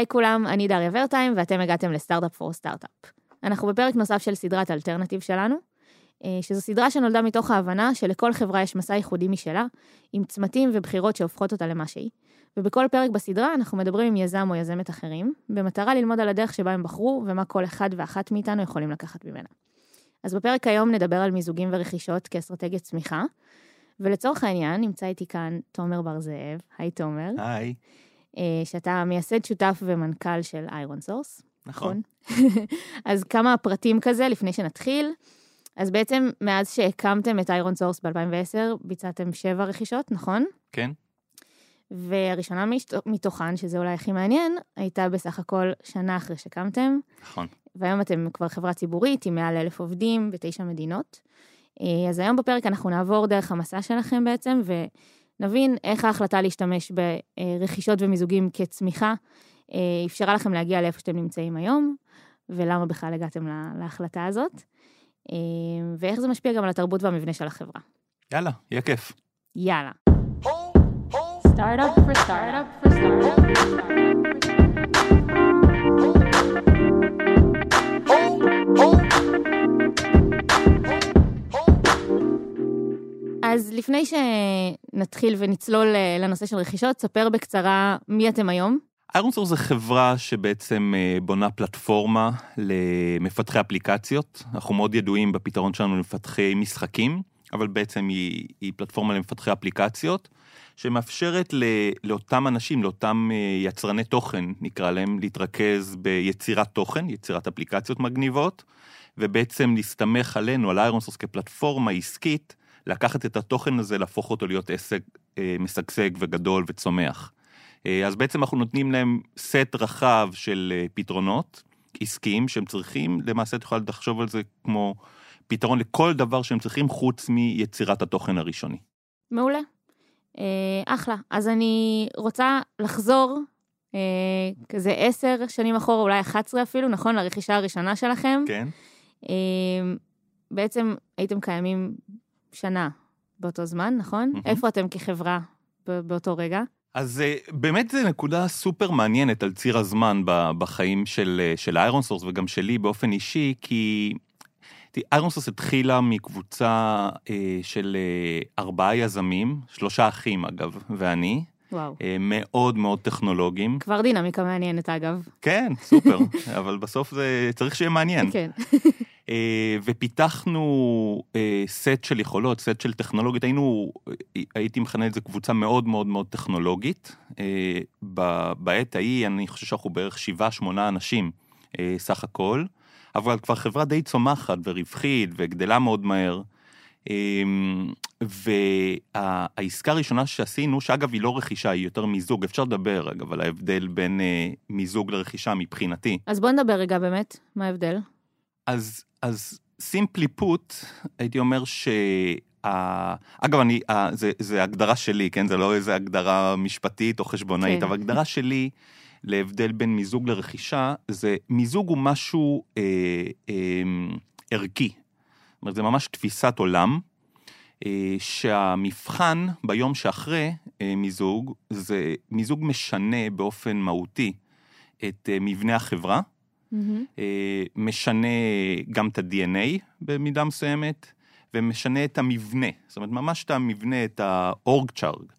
היי כולם, אני דריה ורטיים, ואתם הגעתם לסטארט-אפ פור סטארט-אפ. אנחנו בפרק נוסף של סדרת אלטרנטיב שלנו, אה, שזו סדרה שנולדה מתוך ההבנה שלכל חברה יש מסע ייחודי משלה, עם צמתים ובחירות שהופכות אותה למה שהיא. ובכל פרק בסדרה אנחנו מדברים עם יזם או יזמת אחרים, במטרה ללמוד על הדרך שבה הם בחרו ומה כל אחד ואחת מאיתנו יכולים לקחת ממנה. אז בפרק היום נדבר על מיזוגים ורכישות כאסטרטגיית צמיחה, ולצורך העניין נמצא איתי כאן תומר בר זאב, היי תומר. היי. אה, שאתה מייסד שותף ומנכ"ל של איירון סורס. נכון. אז כמה פרטים כזה לפני שנתחיל. אז בעצם מאז שהקמתם את איירון סורס ב-2010, ביצעתם שבע רכישות, נכון? כן. והראשונה מתוכן, שזה אולי הכי מעניין, הייתה בסך הכל שנה אחרי שקמתם. נכון. והיום אתם כבר חברה ציבורית עם מעל אלף עובדים בתשע מדינות. אה, אז היום בפרק אנחנו נעבור דרך המסע שלכם בעצם, ונבין איך ההחלטה להשתמש ברכישות ומיזוגים כצמיחה אה, אפשרה לכם להגיע לאיפה שאתם נמצאים היום, ולמה בכלל הגעתם להחלטה הזאת, אה, ואיך זה משפיע גם על התרבות והמבנה של החברה. יאללה, יהיה כיף. יאללה. Startup for startup for אז לפני שנתחיל ונצלול אה, לנושא של רכישות, ספר בקצרה מי אתם היום. איירון סורס זה חברה שבעצם אה, בונה פלטפורמה למפתחי אפליקציות. אנחנו מאוד ידועים בפתרון שלנו למפתחי משחקים, אבל בעצם היא, היא פלטפורמה למפתחי אפליקציות, שמאפשרת לאותם אנשים, לאותם אה, יצרני תוכן, נקרא להם, להתרכז ביצירת תוכן, יצירת אפליקציות מגניבות, ובעצם להסתמך עלינו, על איירון סורס כפלטפורמה עסקית, לקחת את התוכן הזה, להפוך אותו להיות עסק אה, משגשג וגדול וצומח. אה, אז בעצם אנחנו נותנים להם סט רחב של אה, פתרונות עסקיים שהם צריכים, למעשה את יכולה לחשוב על זה כמו פתרון לכל דבר שהם צריכים חוץ מיצירת התוכן הראשוני. מעולה. אה, אחלה. אז אני רוצה לחזור אה, כזה עשר שנים אחורה, אולי 11 אפילו, נכון? לרכישה הראשונה שלכם. כן. אה, בעצם הייתם קיימים שנה באותו זמן, נכון? Mm-hmm. איפה אתם כחברה באותו רגע? אז אה, באמת זו נקודה סופר מעניינת על ציר הזמן בחיים של, אה, של איירון סורס וגם שלי באופן אישי, כי איירון סורס התחילה מקבוצה אה, של ארבעה יזמים, שלושה אחים אגב, ואני. וואו. מאוד מאוד טכנולוגיים. כבר דינמיקה מעניינת אגב. כן, סופר, אבל בסוף זה צריך שיהיה מעניין. כן. אה, ופיתחנו אה, סט של יכולות, סט של טכנולוגיות, היינו, הייתי מכנה את זה קבוצה מאוד מאוד מאוד טכנולוגית. אה, בעת ההיא אני חושב שאנחנו בערך שבעה, שמונה אנשים סך הכל, אבל כבר חברה די צומחת ורווחית וגדלה מאוד מהר. והעסקה הראשונה שעשינו, שאגב היא לא רכישה, היא יותר מיזוג, אפשר לדבר אגב על ההבדל בין מיזוג לרכישה מבחינתי. אז בוא נדבר רגע באמת, מה ההבדל? אז, אז סימפלי פוט, הייתי אומר ש... אגב, אני, זה, זה הגדרה שלי, כן? זה לא איזה הגדרה משפטית או חשבונאית, כן. אבל הגדרה שלי להבדל בין מיזוג לרכישה, זה מיזוג הוא משהו אה, אה, ערכי. זאת אומרת, זה ממש תפיסת עולם, אה, שהמבחן ביום שאחרי אה, מיזוג, זה מיזוג משנה באופן מהותי את אה, מבנה החברה. mm-hmm. משנה גם את ה-DNA במידה מסוימת, ומשנה את המבנה, זאת אומרת, ממש את המבנה, את chart.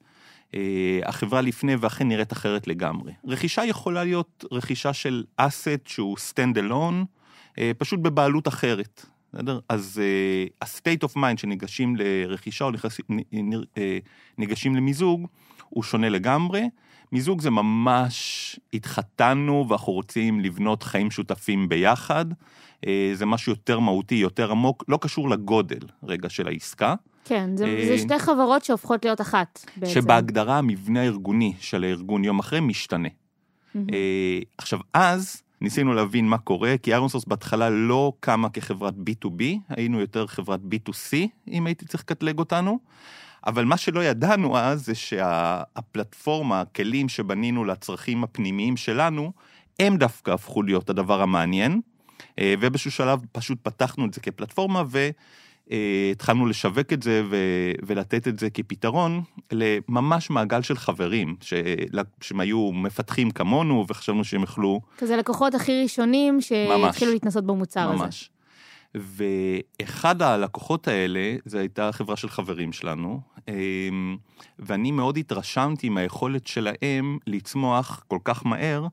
אה, החברה לפני ואחרי נראית אחרת לגמרי. רכישה יכולה להיות רכישה של אסט שהוא stand alone, פשוט בבעלות אחרת. בסדר? אז uh, ה-state of mind שניגשים לרכישה או ניגשים למיזוג, הוא שונה לגמרי. מיזוג זה ממש התחתנו ואנחנו רוצים לבנות חיים שותפים ביחד. אה, זה משהו יותר מהותי, יותר עמוק, לא קשור לגודל רגע של העסקה. כן, זה, אה, זה שתי חברות שהופכות להיות אחת בעצם. שבהגדרה המבנה הארגוני של הארגון יום אחרי משתנה. Mm-hmm. עכשיו, אז ניסינו להבין מה קורה, כי איירנסורס בהתחלה לא קמה כחברת B2B, היינו יותר חברת B2C, אם הייתי צריך לקטלג אותנו. אבל מה שלא ידענו אז זה שהפלטפורמה, הכלים שבנינו לצרכים הפנימיים שלנו, הם דווקא הפכו להיות הדבר המעניין, אה, ובאיזשהו שלב פשוט פתחנו את זה כפלטפורמה התחלנו לשווק את זה ו- ולתת את זה כפתרון לממש מעגל של חברים, ש- שהם היו מפתחים כמונו וחשבנו שהם יוכלו... כזה לקוחות הכי ראשונים שהתחילו להתנסות במוצר ממש. הזה. ממש. ואחד הלקוחות האלה, זו הייתה חברה של חברים שלנו, אמ, ואני מאוד התרשמתי מהיכולת שלהם לצמוח כל כך מהר,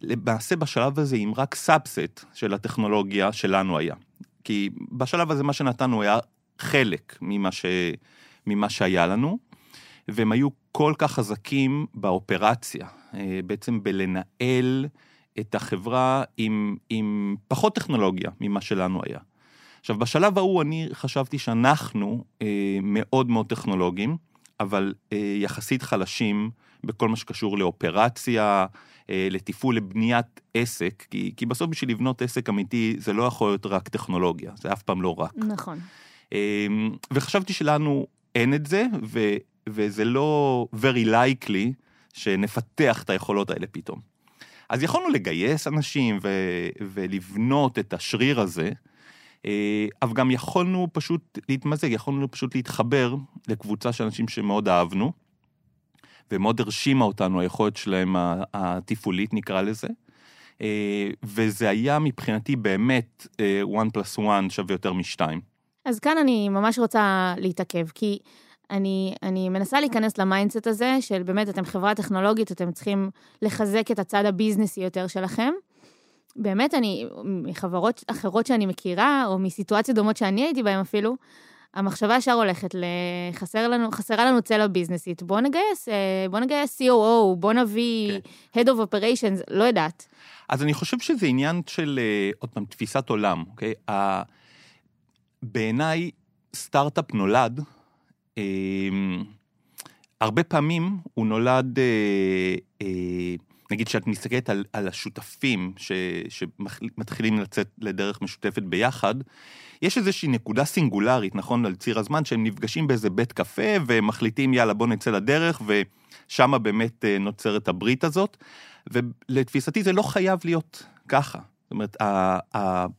למעשה בשלב הזה עם רק subset של הטכנולוגיה שלנו היה. כי בשלב הזה מה שנתנו היה חלק ממה, ש... ממה שהיה לנו, והם היו כל כך חזקים באופרציה, אה, בעצם בלנהל את החברה עם, עם פחות טכנולוגיה ממה שלנו היה. עכשיו, בשלב ההוא אני חשבתי שאנחנו אה, מאוד מאוד טכנולוגיים, אבל אה, יחסית חלשים בכל מה שקשור לאופרציה, אה, לתפעול, לבניית עסק, כי, כי בסוף בשביל לבנות עסק אמיתי זה לא יכול להיות רק טכנולוגיה, זה אף פעם לא רק. נכון. אה, וחשבתי שלנו אין את זה, ו, וזה לא very likely שנפתח את היכולות האלה פתאום. אז יכולנו לגייס אנשים ו, ולבנות את השריר הזה, אבל גם יכולנו פשוט להתמזג, יכולנו פשוט להתחבר לקבוצה של אנשים שמאוד אהבנו, ומאוד הרשימה אותנו היכולת שלהם התפעולית נקרא לזה. אה, וזה היה מבחינתי באמת 1 פלוס 1 שווה יותר משתיים. אז כאן אני ממש רוצה להתעכב, כי אני, אני מנסה להיכנס ל mindset הזה של באמת, אתם חברה טכנולוגית, אתם צריכים לחזק את הצד הביזנסי יותר שלכם. באמת, אני, מחברות אחרות שאני מכירה, או מסיטואציות דומות שאני הייתי בהן אפילו, המחשבה ישר הולכת לחסר לנו, חסרה לנו צלע ביזנסית. בוא נגייס, אה, בוא נגייס COO, בוא נביא okay. Head of Operations, לא יודעת. אז אני חושב שזה עניין של, אה, עוד פעם, תפיסת עולם, אוקיי? Okay? בעיניי, סטארט-אפ נולד, אה, הרבה פעמים הוא נולד, אה, אה, נגיד שאת מסתכלת על, על השותפים ש, שמתחילים לצאת לדרך משותפת ביחד, יש איזושהי נקודה סינגולרית, נכון, על ציר הזמן, שהם נפגשים באיזה בית קפה ומחליטים, יאללה, בוא נצא לדרך, ושם באמת אה, נוצרת הברית הזאת. ולתפיסתי זה לא חייב להיות ככה. זאת אומרת,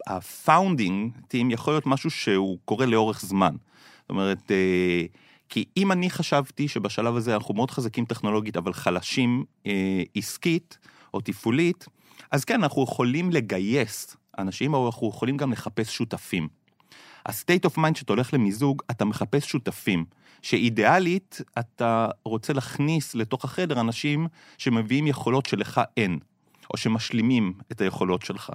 ה founding team יכול להיות משהו שהוא קורה לאורך זמן. זאת אומרת, אה, כי אם אני חשבתי שבשלב הזה אנחנו מאוד חזקים טכנולוגית, אבל חלשים אה, עסקית או תפעולית, אז כן, אנחנו יכולים לגייס אנשים, או אנחנו יכולים גם לחפש שותפים. ה-state of mind שאתה הולך למיזוג, אתה מחפש שותפים, שאידיאלית אתה רוצה להכניס לתוך החדר אנשים שמביאים יכולות שלך אין, או שמשלימים את היכולות שלך.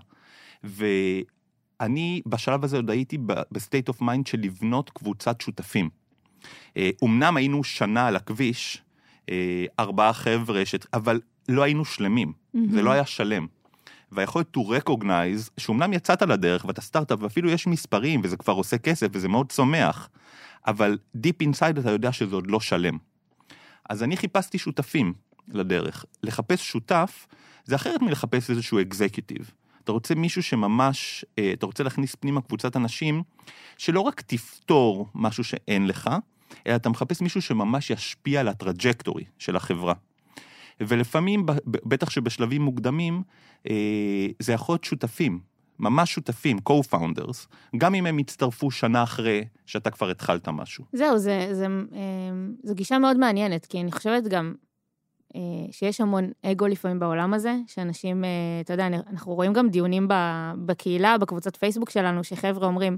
ואני בשלב הזה עוד הייתי ב-state of mind של לבנות קבוצת שותפים. אמנם היינו שנה על הכביש, אה, ארבעה חבר'ה, אבל לא היינו שלמים, mm-hmm. זה לא היה שלם. והיכולת to recognize, שאומנם יצאת לדרך ואתה סטארט-אפ ואפילו יש מספרים וזה כבר עושה כסף וזה מאוד צומח, אבל Deep Inside אתה יודע שזה עוד לא שלם. אז אני חיפשתי שותפים לדרך. לחפש שותף זה אחרת מלחפש איזשהו אקזקיוטיב. אתה רוצה מישהו שממש, אה, אתה רוצה להכניס פנימה קבוצת אנשים שלא רק תפתור משהו שאין לך, אלא אתה מחפש מישהו שממש ישפיע על הטראג'קטורי של החברה. ולפעמים, בטח שבשלבים מוקדמים, אה, זה יכול להיות שותפים, ממש שותפים, co-founders, גם אם הם יצטרפו שנה אחרי שאתה כבר התחלת משהו. זהו, זה, זה, אה, זו גישה מאוד מעניינת, כי אני חושבת גם אה, שיש המון אגו לפעמים בעולם הזה, שאנשים, אתה יודע, אנחנו רואים גם דיונים בקהילה, בקבוצת פייסבוק שלנו, שחבר'ה אומרים,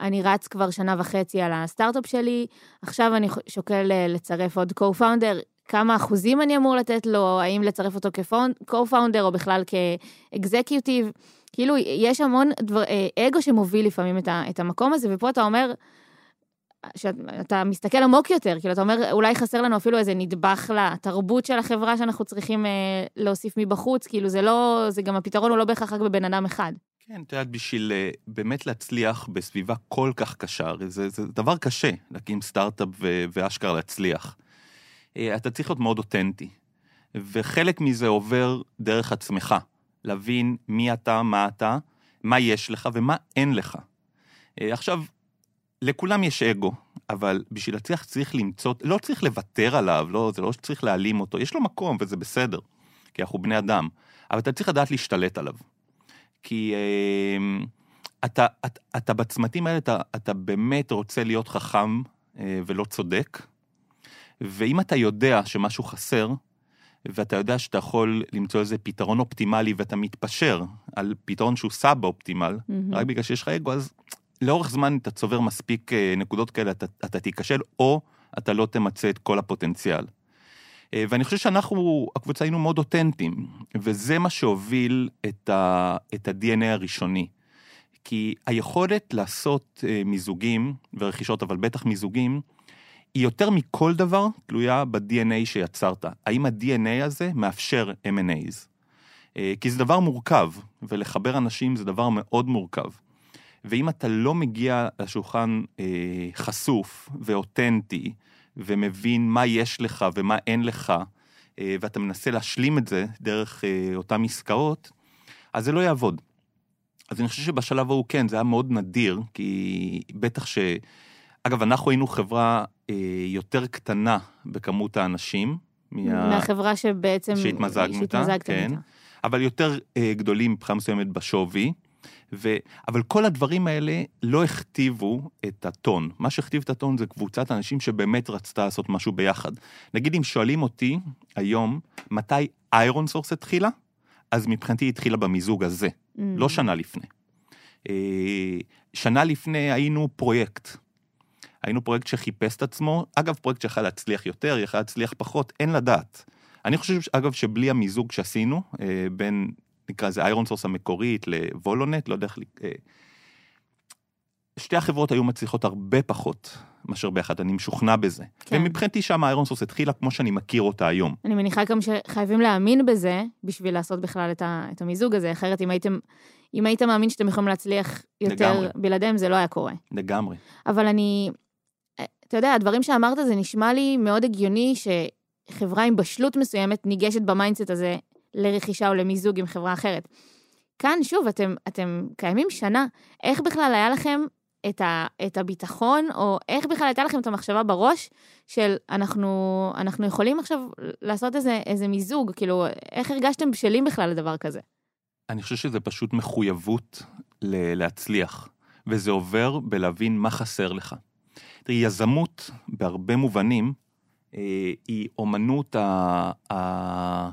אני רץ כבר שנה וחצי על הסטארט-אפ שלי, עכשיו אני שוקל לצרף עוד co-founder, כמה אחוזים אני אמור לתת לו, האם לצרף אותו כ-co-founder או בכלל כאקזקיוטיב. כאילו, יש המון דבר, אה, אגו שמוביל לפעמים את, ה, את המקום הזה, ופה אתה אומר, שאתה מסתכל עמוק יותר, כאילו, אתה אומר, אולי חסר לנו אפילו איזה נדבך לתרבות של החברה שאנחנו צריכים אה, להוסיף מבחוץ, כאילו, זה לא, זה גם הפתרון הוא לא בהכרח רק בבן אדם אחד. כן, את יודעת, בשביל אה, באמת להצליח בסביבה כל כך קשה, זה, זה דבר קשה להקים סטארט-אפ ואשכרה להצליח. אה, אתה צריך להיות מאוד אותנטי. וחלק מזה עובר דרך עצמך, להבין מי אתה, מה אתה, מה יש לך ומה אין לך. אה, עכשיו, לכולם יש אגו, אבל בשביל להצליח צריך למצוא, לא צריך לוותר עליו, לא, זה לא שצריך להעלים אותו, יש לו מקום וזה בסדר, כי אנחנו בני אדם, אבל אתה צריך לדעת להשתלט עליו. כי אה, אתה, אתה, אתה בצמתים האלה, אתה, אתה באמת רוצה להיות חכם אה, ולא צודק, ואם אתה יודע שמשהו חסר, ואתה יודע שאתה יכול למצוא איזה פתרון אופטימלי ואתה מתפשר על פתרון שהוא סאב אופטימל, mm-hmm. רק בגלל שיש לך אגו, אז לאורך זמן אתה צובר מספיק אה, נקודות כאלה, אתה, אתה תיכשל, או אתה לא תמצה את כל הפוטנציאל. אה, ואני חושב שאנחנו, הקבוצה היינו מאוד אותנטיים, וזה מה שהוביל את, ה, את ה-DNA הראשוני. כי היכולת לעשות אה, מיזוגים ורכישות, אבל בטח מיזוגים, היא יותר מכל דבר תלויה ב-DNA שיצרת. האם ה-DNA הזה מאפשר M&A's? אה, כי זה דבר מורכב, ולחבר אנשים זה דבר מאוד מורכב. ואם אתה לא מגיע לשולחן אה, חשוף ואותנטי, ומבין מה יש לך ומה אין לך, אה, ואתה מנסה להשלים את זה דרך אה, אותן עסקאות, אז זה לא יעבוד. אז אני חושב שבשלב ההוא כן, זה היה מאוד נדיר, כי בטח ש... אגב, אנחנו היינו חברה אה, יותר קטנה בכמות האנשים. מה... מהחברה שבעצם... שהתמזגנו איתה, כן. איתה. אבל יותר אה, גדולים מבחינה מסוימת בשווי. ו... אבל כל הדברים האלה לא הכתיבו את הטון. מה שהכתיב את הטון זה קבוצת אנשים שבאמת רצתה לעשות משהו ביחד. נגיד אם שואלים אותי היום, מתי ironSource התחילה? אז מבחינתי היא התחילה במיזוג הזה, mm. לא שנה לפני. אה, שנה לפני היינו פרויקט. היינו פרויקט שחיפש את עצמו, אגב, פרויקט שיכול להצליח יותר, יכול להצליח פחות, אין לדעת. אני חושב, אגב, שבלי המיזוג שעשינו, אה, בין, נקרא לזה ironSource המקורית לוולונט, לא יודע איך... אה, שתי החברות היו מצליחות הרבה פחות מאשר ביחד, אני משוכנע בזה. כן. ומבחינתי שם ironSource התחילה כמו שאני מכיר אותה היום. אני מניחה גם שחייבים להאמין בזה בשביל לעשות בכלל את, ה, את המיזוג הזה, אחרת אם הייתם, אם היית מאמין שאתם יכולים להצליח יותר לגמרי. בלעדיהם, זה לא היה קורה. לגמרי. אבל אני, אתה יודע, הדברים שאמרת זה נשמע לי מאוד הגיוני שחברה עם בשלות מסוימת ניגשת ב mindset הזה לרכישה או למיזוג עם חברה אחרת. כאן, שוב, אתם, אתם קיימים שנה, איך בכלל היה לכם את, ה, את הביטחון, או איך בכלל הייתה לכם את המחשבה בראש של אנחנו, אנחנו יכולים עכשיו לעשות איזה, איזה מיזוג, כאילו, איך הרגשתם בשלים בכלל לדבר כזה? אני חושב שזה פשוט מחויבות להצליח, וזה עובר בלהבין מה חסר לך. תראי, יזמות בהרבה מובנים אה, היא אומנות ה... ה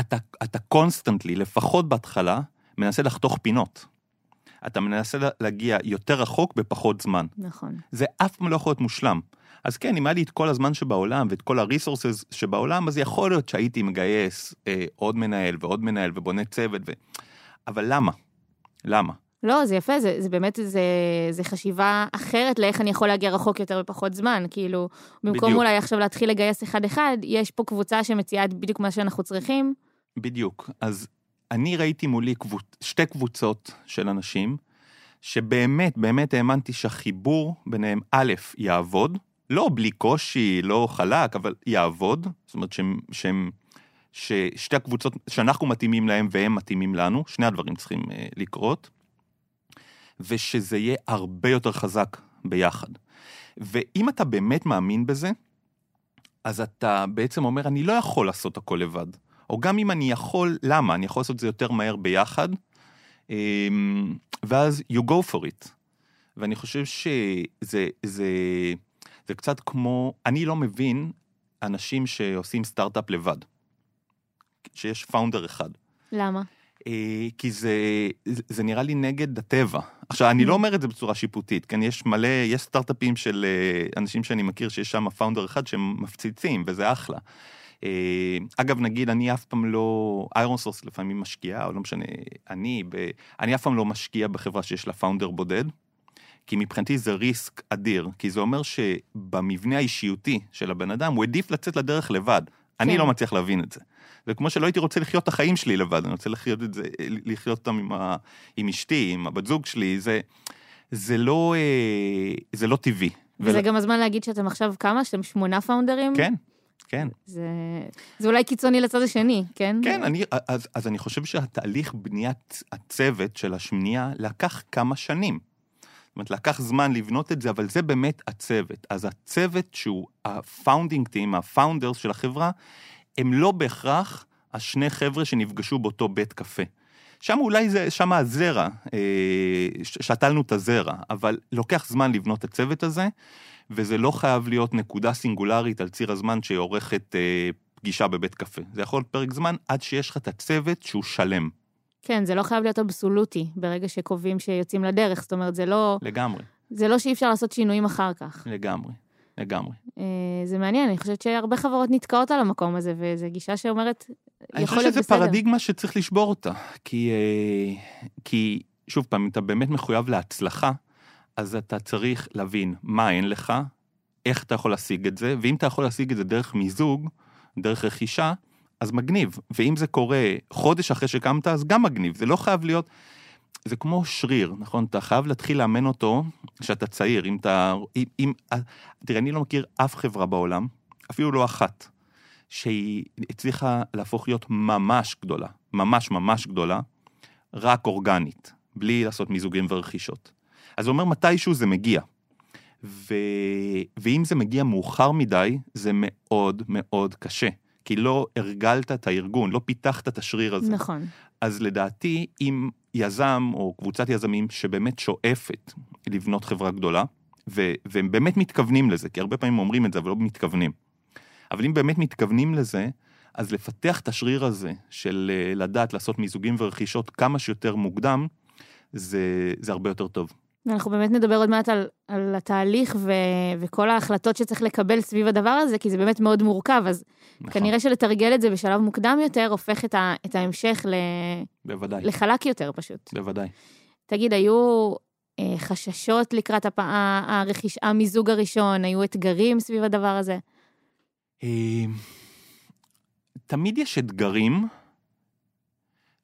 אתה, אתה constantly, לפחות בהתחלה, מנסה לחתוך פינות. אתה מנסה להגיע יותר רחוק בפחות זמן. נכון. זה אף פעם לא יכול להיות מושלם. אז כן, אם היה לי את כל הזמן שבעולם ואת כל ה resources שבעולם, אז יכול להיות שהייתי מגייס אה, עוד מנהל ועוד מנהל ובונה צוות, ו... אבל למה? למה? לא, זה יפה, זה, זה באמת, זה, זה חשיבה אחרת לאיך אני יכול להגיע רחוק יותר בפחות זמן. כאילו, במקום בדיוק. אולי עכשיו להתחיל לגייס אחד-אחד, יש פה קבוצה שמציעה בדיוק מה שאנחנו צריכים. בדיוק. אז אני ראיתי מולי קבוצ... שתי קבוצות של אנשים, שבאמת, באמת האמנתי שהחיבור ביניהם, א', יעבוד, לא בלי קושי, לא חלק, אבל יעבוד. זאת אומרת שהם, שהם, ששתי הקבוצות, שאנחנו מתאימים להם והם מתאימים לנו, שני הדברים צריכים אה, לקרות. ושזה יהיה הרבה יותר חזק ביחד. ואם אתה באמת מאמין בזה, אז אתה בעצם אומר, אני לא יכול לעשות הכל לבד. או גם אם אני יכול, למה? אני יכול לעשות את זה יותר מהר ביחד, אמ, ואז you go for it. ואני חושב שזה זה, זה קצת כמו, אני לא מבין אנשים שעושים סטארט-אפ לבד, שיש founder אחד. למה? אה, כי זה, זה נראה לי נגד הטבע. עכשיו, אני לא אומר את זה בצורה שיפוטית, כן? יש מלא, יש סטארט-אפים של אה, אנשים שאני מכיר שיש שם founder אחד שהם מפציצים, וזה אחלה. אה, אגב, נגיד, אני אף פעם לא, ironSource לפעמים משקיעה, או לא משנה, אני, ב, אני אף פעם לא משקיע בחברה שיש לה founder בודד, כי מבחינתי זה ריסק אדיר, כי זה אומר שבמבנה האישיותי של הבן אדם, הוא העדיף לצאת לדרך לבד. כן. אני לא מצליח להבין את זה. זה כמו שלא הייתי רוצה לחיות את החיים שלי לבד, אני רוצה לחיות את זה, לחיות אותם עם, ה, עם אשתי, עם הבת זוג שלי, זה, זה, לא, אה, זה לא טבעי. וזה ול... גם הזמן להגיד שאתם עכשיו כמה? שאתם שמונה פאונדרים? כן. כן. זה, זה אולי קיצוני לצד השני, כן? כן, אני, אז, אז אני חושב שהתהליך בניית הצוות של השמינייה לקח כמה שנים. זאת אומרת, לקח זמן לבנות את זה, אבל זה באמת הצוות. אז הצוות שהוא ה founding team, ה founders של החברה, הם לא בהכרח השני חבר'ה שנפגשו באותו בית קפה. שם אולי זה, שם הזרע, אה, שתלנו את הזרע, אבל לוקח זמן לבנות את הצוות הזה, וזה לא חייב להיות נקודה סינגולרית על ציר הזמן שעורכת אה, פגישה בבית קפה. זה יכול להיות פרק זמן עד שיש לך את הצוות שהוא שלם. כן, זה לא חייב להיות אבסולוטי ברגע שקובעים שיוצאים לדרך, זאת אומרת, זה לא... לגמרי. זה לא שאי אפשר לעשות שינויים אחר כך. לגמרי, לגמרי. אה, זה מעניין, אני חושבת שהרבה חברות נתקעות על המקום הזה, וזו גישה שאומרת, יכול להיות בסדר. אני חושב שזה פרדיגמה שצריך לשבור אותה, כי, אה, כי שוב פעם, אם אתה באמת מחויב להצלחה, אז אתה צריך להבין מה אין לך, איך אתה יכול להשיג את זה, ואם אתה יכול להשיג את זה דרך מיזוג, דרך רכישה, אז מגניב. ואם זה קורה חודש אחרי שקמת, אז גם מגניב. זה לא חייב להיות... זה כמו שריר, נכון? אתה חייב להתחיל לאמן אותו כשאתה צעיר. אם אתה... אם, אם, תראה, אני לא מכיר אף חברה בעולם, אפילו לא אחת, שהיא הצליחה להפוך להיות ממש גדולה, ממש ממש גדולה, רק אורגנית, בלי לעשות מיזוגים ורכישות. אז זה אומר מתישהו זה מגיע. ו... ואם זה מגיע מאוחר מדי, זה מאוד מאוד קשה. כי לא הרגלת את הארגון, לא פיתחת את השריר הזה. נכון. אז לדעתי, אם יזם או קבוצת יזמים שבאמת שואפת לבנות חברה גדולה, ו- והם באמת מתכוונים לזה, כי הרבה פעמים אומרים את זה, אבל לא מתכוונים. אבל אם באמת מתכוונים לזה, אז לפתח את השריר הזה של אה, לדעת לעשות מיזוגים ורכישות כמה שיותר מוקדם, זה, זה הרבה יותר טוב. ואנחנו באמת נדבר עוד מעט על, על התהליך ו, וכל ההחלטות שצריך לקבל סביב הדבר הזה, כי זה באמת מאוד מורכב, אז נכון. כנראה שלתרגל את זה בשלב מוקדם יותר, הופך את, ה, את ההמשך ל, בוודאי. לחלק יותר פשוט. בוודאי. תגיד, היו אה, חששות לקראת הפ... הרכיש... המיזוג הראשון, היו אתגרים סביב הדבר הזה? אה, תמיד יש אתגרים.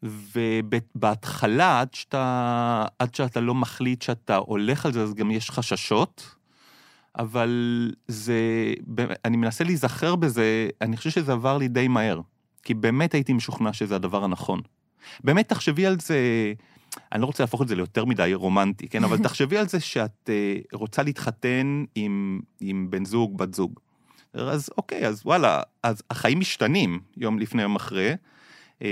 ובהתחלה, עד שאתה, עד שאתה לא מחליט שאתה הולך על זה, אז גם יש חששות, אבל זה, אני מנסה להיזכר בזה, אני חושב שזה עבר לי די מהר, כי באמת הייתי משוכנע שזה הדבר הנכון. באמת, תחשבי על זה, אני לא רוצה להפוך את זה ליותר מדי רומנטי, כן? אבל תחשבי על זה שאת uh, רוצה להתחתן עם, עם בן זוג, בת זוג. אז אוקיי, אז וואלה, אז החיים משתנים יום לפני, יום אחרי. אמ,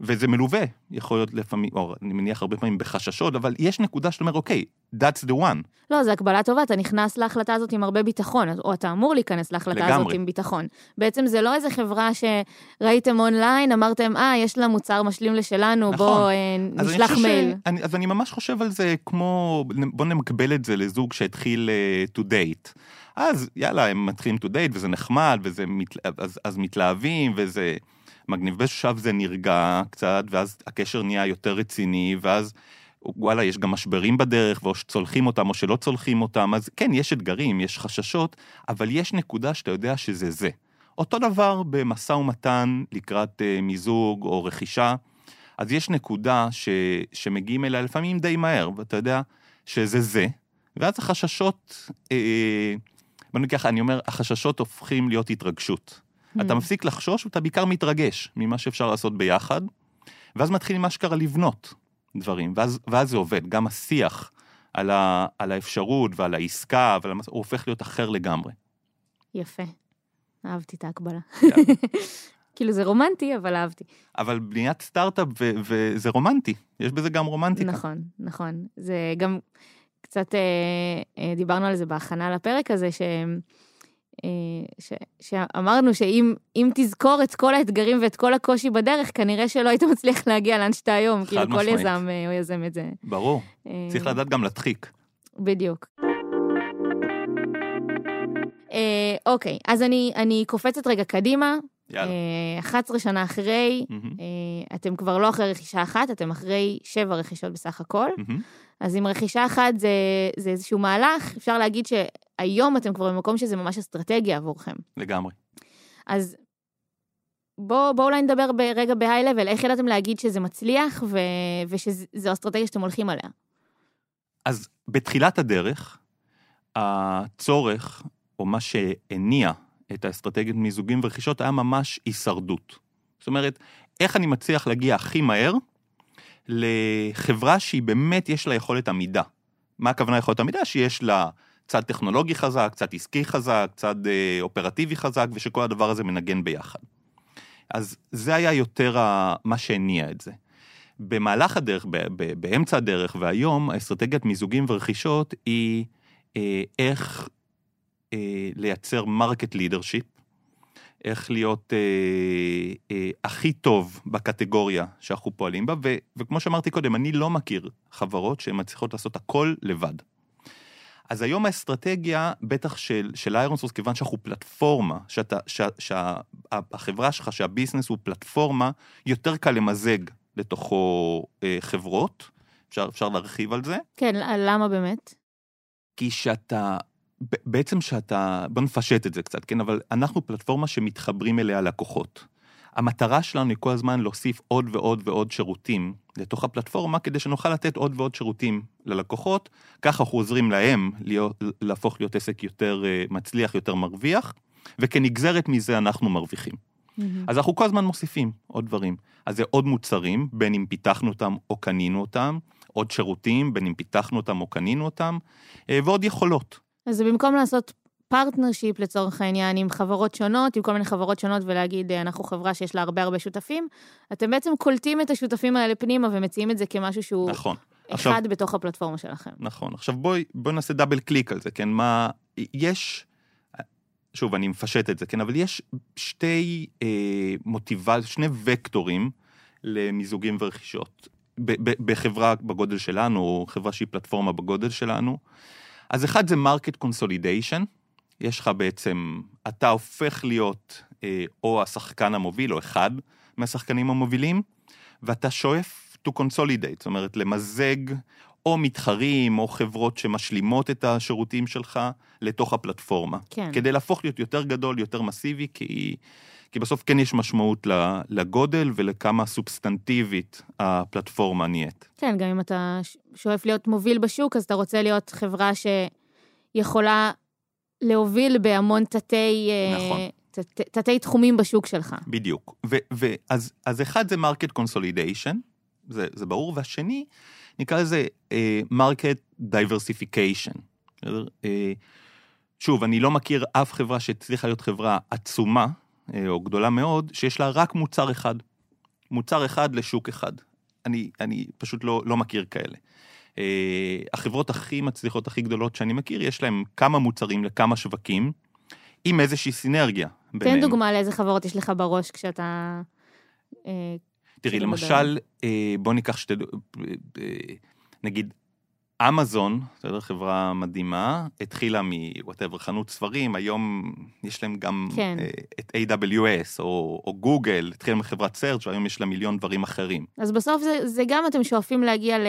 וזה מלווה, יכול להיות לפעמים, או אני מניח הרבה פעמים בחששות, אבל יש נקודה שאתה אומר, אוקיי, that's the one. לא, זו הקבלה טובה, אתה נכנס להחלטה הזאת עם הרבה ביטחון, או אתה אמור להיכנס להחלטה לגמרי. הזאת עם ביטחון. בעצם זה לא איזה חברה שראיתם אונליין, אמרתם, אה, יש לה מוצר משלים לשלנו, נכון. בוא אה, נשלח מייל. ש... אני, אז אני ממש חושב על זה כמו, בוא נמקבל את זה לזוג שהתחיל uh, to date. אז יאללה, הם מתחילים to date, וזה נחמד, וזה מת... אז, אז מתלהבים, וזה... מגניב. באיזשהו שלב זה נרגע קצת, ואז הקשר נהיה יותר רציני, ואז וואלה, יש גם משברים בדרך, או שצולחים אותם או שלא צולחים אותם, אז כן, יש אתגרים, יש חששות, אבל יש נקודה שאתה יודע שזה זה. אותו דבר במשא ומתן לקראת uh, מיזוג או רכישה, אז יש נקודה ש, שמגיעים אליה לפעמים די מהר, ואתה יודע שזה זה, ואז החששות, אה, בוא ככה, אני אומר, החששות הופכים להיות התרגשות. אתה mm. מפסיק לחשוש ואתה בעיקר מתרגש ממה שאפשר לעשות ביחד, ואז מתחילים אשכרה לבנות דברים, ואז, ואז זה עובד, גם השיח על, ה, על האפשרות ועל העסקה, ועל המס... הוא הופך להיות אחר לגמרי. יפה, אהבתי את ההקבלה. כן. כאילו זה רומנטי, אבל אהבתי. אבל בניית סטארט-אפ וזה רומנטי, יש בזה גם רומנטיקה. נכון, נכון. זה גם, קצת אה, אה, דיברנו על זה בהכנה לפרק הזה, שהם... אה, ש, שאמרנו שאם תזכור את כל האתגרים ואת כל הקושי בדרך, כנראה שלא היית מצליח להגיע לאן שאתה היום. חד כאילו משמעית. כל יזם או אה, יזם את זה. ברור, אה, צריך לדעת גם להדחיק. בדיוק. אוקיי, אז אני, אני קופצת רגע קדימה. יאללה. 11 שנה אחרי, mm-hmm. אתם כבר לא אחרי רכישה אחת, אתם אחרי שבע רכישות בסך הכל. Mm-hmm. אז עם רכישה אחת זה, זה איזשהו מהלך, אפשר להגיד שהיום אתם כבר במקום שזה ממש אסטרטגיה עבורכם. לגמרי. אז בואו בוא אולי נדבר רגע בהיי-לבל, איך ידעתם להגיד שזה מצליח ו, ושזו אסטרטגיה שאתם הולכים עליה? אז בתחילת הדרך, הצורך, או מה שהניע את האסטרטגיית מיזוגים ורכישות, היה ממש הישרדות. זאת אומרת, איך אני מצליח להגיע הכי מהר לחברה שהיא באמת יש לה יכולת עמידה. מה הכוונה יכולת עמידה? שיש לה צד טכנולוגי חזק, צד עסקי חזק, צד אה, אופרטיבי חזק, ושכל הדבר הזה מנגן ביחד. אז זה היה יותר ה... מה שהניע את זה. במהלך הדרך, באמצע הדרך והיום, האסטרטגיית מיזוגים ורכישות היא אה, איך אה, לייצר market leadership, איך להיות אה, אה, הכי טוב בקטגוריה שאנחנו פועלים בה, ו, וכמו שאמרתי קודם, אני לא מכיר חברות שהן מצליחות לעשות הכל לבד. אז היום האסטרטגיה, בטח של, של איירונסורס, כיוון שאנחנו פלטפורמה, שאתה, שה, שהחברה שלך, שהביזנס הוא פלטפורמה, יותר קל למזג לתוכו אה, חברות, אפשר, אפשר להרחיב על זה. כן, למה באמת? כי שאתה, בעצם שאתה, בוא נפשט את זה קצת, כן? אבל אנחנו פלטפורמה שמתחברים אליה לקוחות. המטרה שלנו היא כל הזמן להוסיף עוד ועוד ועוד שירותים לתוך הפלטפורמה, כדי שנוכל לתת עוד ועוד שירותים ללקוחות, ככה אנחנו עוזרים להם להיות, להפוך להיות עסק יותר אה, מצליח, יותר מרוויח, וכנגזרת מזה אנחנו מרוויחים. Mm-hmm. אז אנחנו כל הזמן מוסיפים עוד דברים. אז זה עוד מוצרים, בין אם פיתחנו אותם או קנינו אותם, עוד שירותים, בין אם פיתחנו אותם או קנינו אותם, אה, ועוד יכולות. אז במקום לעשות partnership לצורך העניין עם חברות שונות, עם כל מיני חברות שונות ולהגיד אנחנו חברה שיש לה הרבה הרבה שותפים, אתם בעצם קולטים את השותפים האלה פנימה ומציעים את זה כמשהו שהוא נכון. אחד עכשיו, בתוך הפלטפורמה שלכם. נכון. עכשיו בואי בוא נעשה double click על זה, כן? מה... יש... שוב, אני מפשט את זה, כן? אבל יש שתי אה, מוטיבציות, שני וקטורים למיזוגים ורכישות. בחברה בגודל שלנו, או חברה שהיא פלטפורמה בגודל שלנו. אז אחד זה market consolidation, יש לך בעצם, אתה הופך להיות אה, או השחקן המוביל, או אחד מהשחקנים המובילים, ואתה שואף to consolidate, זאת אומרת, למזג או מתחרים או חברות שמשלימות את השירותים שלך לתוך הפלטפורמה. כן. כדי להפוך להיות יותר גדול, יותר מסיבי, כי, כי בסוף כן יש משמעות לגודל ולכמה substantive ית הפלטפורמה נהיית. כן, גם אם אתה שואף להיות מוביל בשוק, אז אתה רוצה להיות חברה שיכולה להוביל בהמון תתי... אה, נכון. תתי תחומים בשוק שלך. בדיוק. ואז אז אחד זה market consolidation, זה, זה ברור, והשני, נקרא לזה market uh, diversification. Uh, שוב, אני לא מכיר אף חברה שהצליחה להיות חברה עצומה, או גדולה מאוד, שיש לה רק מוצר אחד. מוצר אחד לשוק אחד. אני, אני פשוט לא, לא מכיר כאלה. אה, החברות הכי מצליחות, הכי גדולות שאני מכיר, יש להן כמה מוצרים לכמה שווקים, עם איזושהי סינרגיה ביניהם. תן דוגמה לאיזה חברות יש לך בראש כשאתה... אה, תראי, למשל, אה, בוא ניקח שתי... נגיד, אמזון, בסדר, חברה מדהימה, התחילה מוואטאבר חנות ספרים, היום יש להם גם כן. את AWS או, או גוגל, התחילה מחברת סרצ' והיום יש לה מיליון דברים אחרים. אז בסוף זה, זה גם אתם שואפים להגיע ל,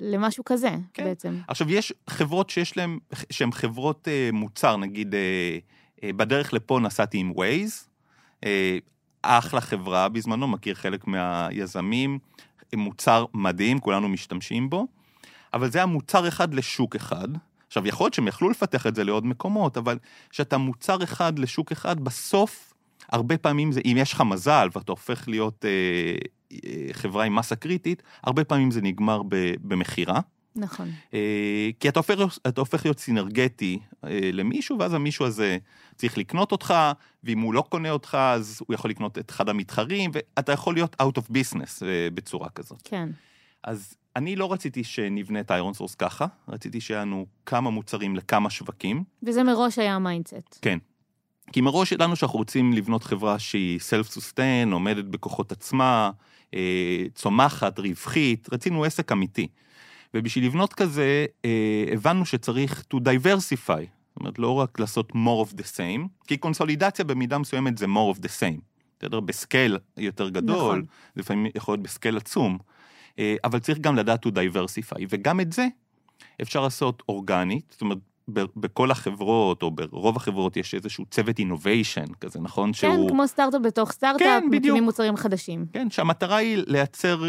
למשהו כזה, כן. בעצם. עכשיו, יש חברות שיש להן, שהן חברות אה, מוצר, נגיד, אה, אה, בדרך לפה נסעתי עם Waze, אה, אחלה חברה בזמנו, מכיר חלק מהיזמים, מוצר מדהים, כולנו משתמשים בו. אבל זה היה מוצר אחד לשוק אחד. עכשיו, יכול להיות שהם יכלו לפתח את זה לעוד מקומות, אבל כשאתה מוצר אחד לשוק אחד, בסוף, הרבה פעמים זה, אם יש לך מזל ואתה הופך להיות אה, אה, חברה עם מסה קריטית, הרבה פעמים זה נגמר במכירה. נכון. אה, כי אתה הופך, אתה הופך להיות סינרגטי אה, למישהו, ואז המישהו הזה צריך לקנות אותך, ואם הוא לא קונה אותך, אז הוא יכול לקנות את אחד המתחרים, ואתה יכול להיות out of business אה, בצורה כזאת. כן. אז אני לא רציתי שנבנה את איירון סורס ככה, רציתי שיהיה לנו כמה מוצרים לכמה שווקים. וזה מראש היה ה mindset. כן. כי מראש ידענו שאנחנו רוצים לבנות חברה שהיא self-sustain, עומדת בכוחות עצמה, אה, צומחת, רווחית, רצינו עסק אמיתי. ובשביל לבנות כזה, אה, הבנו שצריך to diversify, זאת אומרת, לא רק לעשות more of the same, כי קונסולידציה במידה מסוימת זה more of the same. בסדר? בסקייל יותר גדול, נכון. לפעמים יכול להיות בסקייל עצום. אה, אבל צריך גם לדעת to diversify, וגם את זה אפשר לעשות אורגנית, זאת אומרת, בכל החברות, או ברוב החברות, יש איזשהו צוות innovation כזה, נכון? כן, שהוא... כמו סטארט-אפ בתוך סטארט-אפ, כן, מקימים מוצרים חדשים. כן, שהמטרה היא לייצר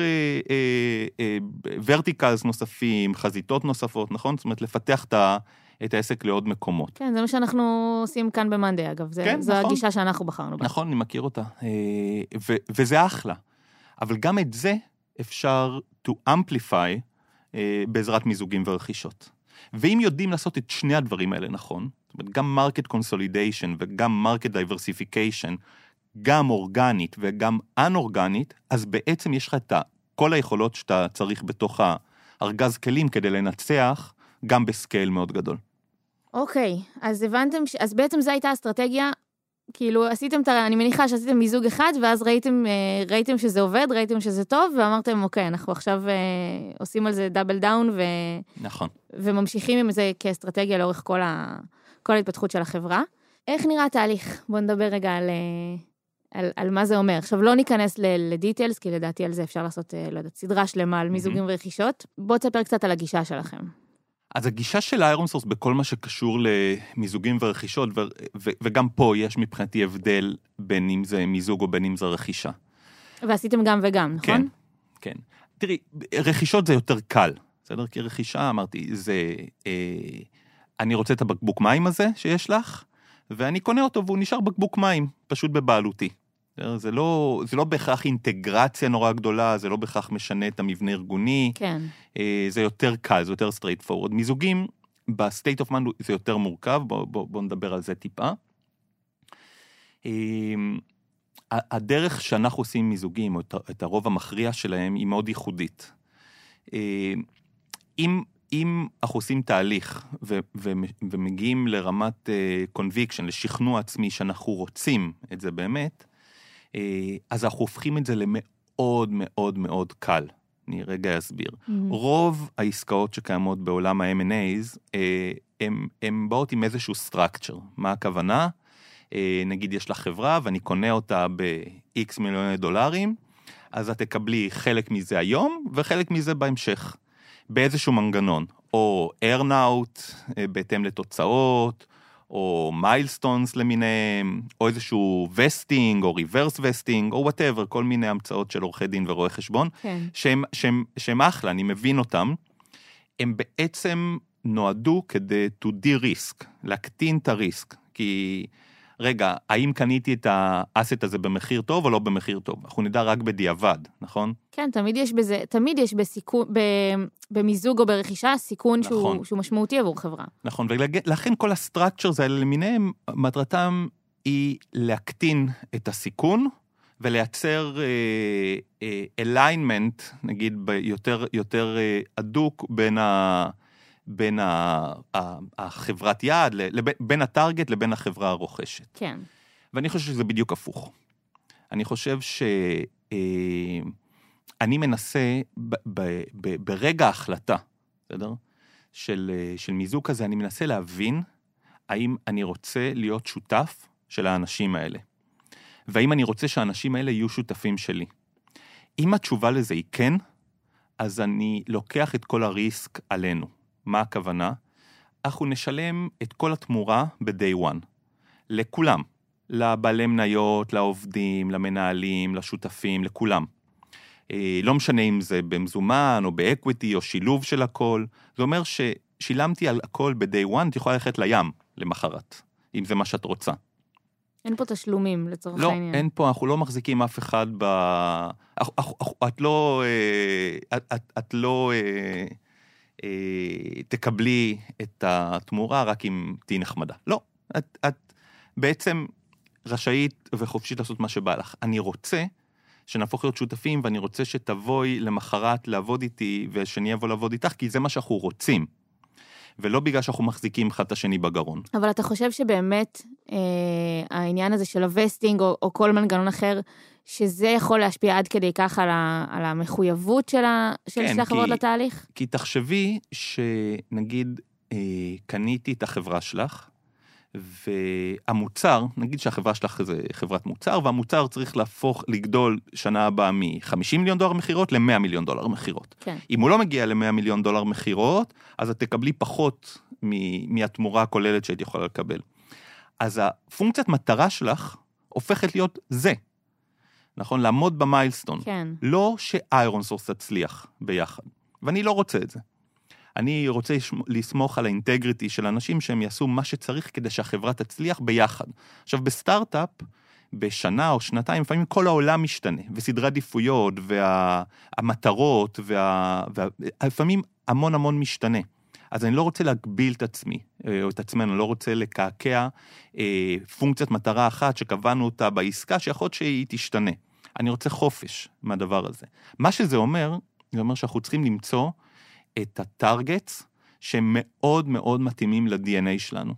verticals אה, אה, אה, נוספים, חזיתות נוספות, נכון? זאת אומרת, לפתח את ה... את העסק לעוד מקומות. כן, זה מה שאנחנו עושים כאן במאנדי, אגב. זה, כן, זו נכון. הגישה שאנחנו בחרנו בה. נכון, אני מכיר אותה. אה, ו, וזה אחלה. אבל גם את זה אפשר to amplify אה, בעזרת מיזוגים ורכישות. ואם יודעים לעשות את שני הדברים האלה נכון, זאת אומרת, גם market consolidation וגם market diversification, גם אורגנית וגם אנ-אורגנית, אז בעצם יש לך את כל היכולות שאתה צריך בתוך הארגז כלים כדי לנצח, גם בסקייל מאוד גדול. אוקיי, אז הבנתם, ש... אז בעצם זו הייתה אסטרטגיה, כאילו עשיתם, אני מניחה שעשיתם מיזוג אחד, ואז ראיתם, אה, ראיתם שזה עובד, ראיתם שזה טוב, ואמרתם, אוקיי, אנחנו עכשיו אה, עושים על זה double down, ו... נכון. וממשיכים עם זה כאסטרטגיה לאורך כל, ה... כל ההתפתחות של החברה. איך נראה התהליך? בואו נדבר רגע על, אה, על, על מה זה אומר. עכשיו, לא ניכנס ל details, כי לדעתי על זה אפשר לעשות, לא יודעת, סדרה שלמה על מיזוגים mm-hmm. ורכישות. בואו תספר קצת על הגישה שלכם. אז הגישה של איירון סורס בכל מה שקשור למיזוגים ורכישות, ו- ו- וגם פה יש מבחינתי הבדל בין אם זה מיזוג או בין אם זה רכישה. ועשיתם גם וגם, נכון? כן, כן. תראי, רכישות זה יותר קל, בסדר? כי רכישה, אמרתי, זה... אה, אני רוצה את הבקבוק מים הזה שיש לך, ואני קונה אותו והוא נשאר בקבוק מים, פשוט בבעלותי. זה לא, זה לא בהכרח אינטגרציה נורא גדולה, זה לא בהכרח משנה את המבנה הארגוני. כן. אה, זה יותר קל, זה יותר straight forward. מיזוגים, ב-state of mind זה יותר מורכב, בואו בוא, בוא נדבר על זה טיפה. אה, הדרך שאנחנו עושים מיזוגים, או את הרוב המכריע שלהם, היא מאוד ייחודית. אה, אם, אם אנחנו עושים תהליך ו, ו, ומגיעים לרמת conviction, לשכנוע עצמי שאנחנו רוצים את זה באמת, אז אנחנו הופכים את זה למאוד מאוד מאוד קל. אני רגע אסביר. Mm-hmm. רוב העסקאות שקיימות בעולם ה-M&A's, הן באות עם איזשהו structure. מה הכוונה? אה, נגיד יש לך חברה ואני קונה אותה ב-X מיליוני דולרים, אז את תקבלי חלק מזה היום וחלק מזה בהמשך, באיזשהו מנגנון, או earn-out אה, בהתאם לתוצאות, או milestones למיניהם, או איזשהו vesting, או reverse vesting, או whatever, כל מיני המצאות של עורכי דין ורואי חשבון, כן. שהם, שהם, שהם אחלה, אני מבין אותם. הם בעצם נועדו כדי to de-risk, להקטין את ה risk, כי... רגע, האם קניתי את ה asset הזה במחיר טוב או לא במחיר טוב? אנחנו נדע רק בדיעבד, נכון? כן, תמיד יש בזה, תמיד יש בסיכון, במיזוג או ברכישה סיכון נכון. שהוא, שהוא משמעותי עבור חברה. נכון, ולכן כל ה structures האלה למיניהם, מטרתם היא להקטין את הסיכון ולייצר alignment, uh, uh, נגיד, יותר, יותר uh, הדוק בין ה... בין החברת יעד, בין ה target לבין החברה הרוכשת. כן. ואני חושב שזה בדיוק הפוך. אני חושב שאני אה, מנסה ב, ב, ב, ברגע ההחלטה, בסדר? של, של מיזוג כזה, אני מנסה להבין האם אני רוצה להיות שותף של האנשים האלה. והאם אני רוצה שהאנשים האלה יהיו שותפים שלי. אם התשובה לזה היא כן, אז אני לוקח את כל הריסק עלינו. מה הכוונה? אנחנו נשלם את כל התמורה ב-day one. לכולם. לבעלי מניות, לעובדים, למנהלים, לשותפים, לכולם. אה, לא משנה אם זה במזומן או באקוויטי או שילוב של הכל, זה אומר ששילמתי על הכל ב-day one, את יכולה ללכת לים למחרת, אם זה מה שאת רוצה. אין פה תשלומים לצורך לא, העניין. לא, אין פה, אנחנו לא מחזיקים אף אחד ב... את לא... אה, את, את, את לא... אה, תקבלי את התמורה רק אם תהיי נחמדה. לא, את, את בעצם רשאית וחופשית לעשות מה שבא לך. אני רוצה שנהפוך להיות שותפים, ואני רוצה שתבואי למחרת לעבוד איתי, ושאני אבוא לעבוד איתך, כי זה מה שאנחנו רוצים. ולא בגלל שאנחנו מחזיקים אחד את השני בגרון. אבל אתה חושב שבאמת אה, העניין הזה של הווסטינג, או, או כל מנגנון אחר, שזה יכול להשפיע עד כדי כך על, ה, על המחויבות של, ה, של כן, שתי החברות לתהליך? כי תחשבי שנגיד אה, קניתי את החברה שלך, והמוצר, נגיד שהחברה שלך זה חברת מוצר, והמוצר צריך להפוך, לגדול שנה הבאה מ-50 מיליון דולר מכירות ל-100 מיליון דולר מכירות. כן. אם הוא לא מגיע ל-100 מיליון דולר מכירות, אז את תקבלי פחות מהתמורה הכוללת שהיית יכולה לקבל. אז הפונקציית מטרה שלך הופכת להיות זה. נכון? לעמוד ב milestone. כן. לא שאיירון סורס תצליח ביחד. ואני לא רוצה את זה. אני רוצה לסמוך על האינטגריטי של אנשים שהם יעשו מה שצריך כדי שהחברה תצליח ביחד. עכשיו, בסטארט-אפ, בשנה או שנתיים, לפעמים כל העולם משתנה, וסדרי עדיפויות, והמטרות, וה... ולפעמים המון המון משתנה. אז אני לא רוצה להגביל את עצמי, אה, או את עצמנו, לא רוצה לקעקע אה, פונקציית מטרה אחת שקבענו אותה בעסקה, שיכול להיות שהיא תשתנה. אני רוצה חופש מהדבר הזה. מה שזה אומר, זה אומר שאנחנו צריכים למצוא את ה targets שהם מאוד מתאימים ל-DNA שלנו.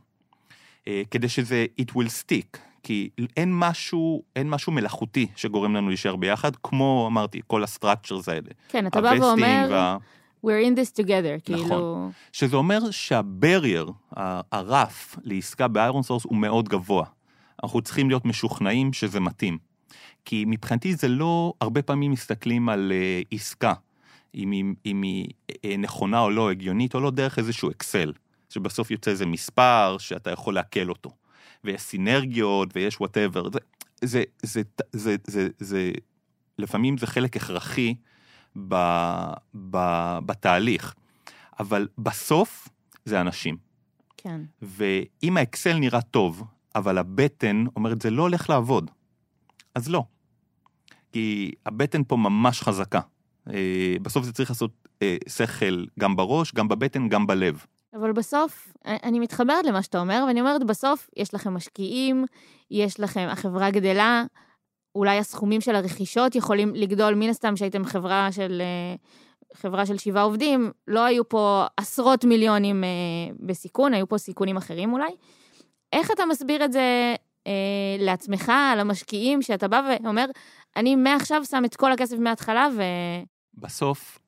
אה, כדי שזה, it will stick, כי אין משהו, אין משהו מלאכותי שגורם לנו להישאר ביחד, כמו, אמרתי, כל ה structures האלה. כן, אתה בא ואומר, וה... we're in this together, נכון. כאילו... שזה אומר שה barrier, הרף לעסקה באיירון סורס הוא מאוד גבוה. אנחנו צריכים להיות משוכנעים שזה מתאים. כי מבחינתי זה לא, הרבה פעמים מסתכלים על uh, עסקה, אם היא, אם היא uh, נכונה או לא, הגיונית או לא, דרך איזשהו אקסל, שבסוף יוצא איזה מספר שאתה יכול לעכל אותו. ויש סינרגיות ויש וואטאבר. זה, זה, זה, זה, זה, זה, לפעמים זה חלק הכרחי ב, ב, בתהליך, אבל בסוף זה אנשים. כן. ואם האקסל נראה טוב, אבל הבטן אומרת, זה לא הולך לעבוד, אז לא. כי הבטן פה ממש חזקה. אה, בסוף זה צריך לעשות אה, שכל גם בראש, גם בבטן, גם בלב. אבל בסוף, אני מתחברת למה שאתה אומר, ואני אומרת, בסוף יש לכם משקיעים, יש לכם, החברה גדלה, אולי הסכומים של הרכישות יכולים לגדול, מן הסתם שהייתם חברה של, אה, חברה של שבעה עובדים, לא היו פה עשרות מיליונים בסיכון, היו פה סיכונים אחרים אולי. איך אתה מסביר את זה אה, לעצמך, למשקיעים, שאתה בא ואומר, אני מעכשיו שם את כל הכסף מההתחלה ו... בסוף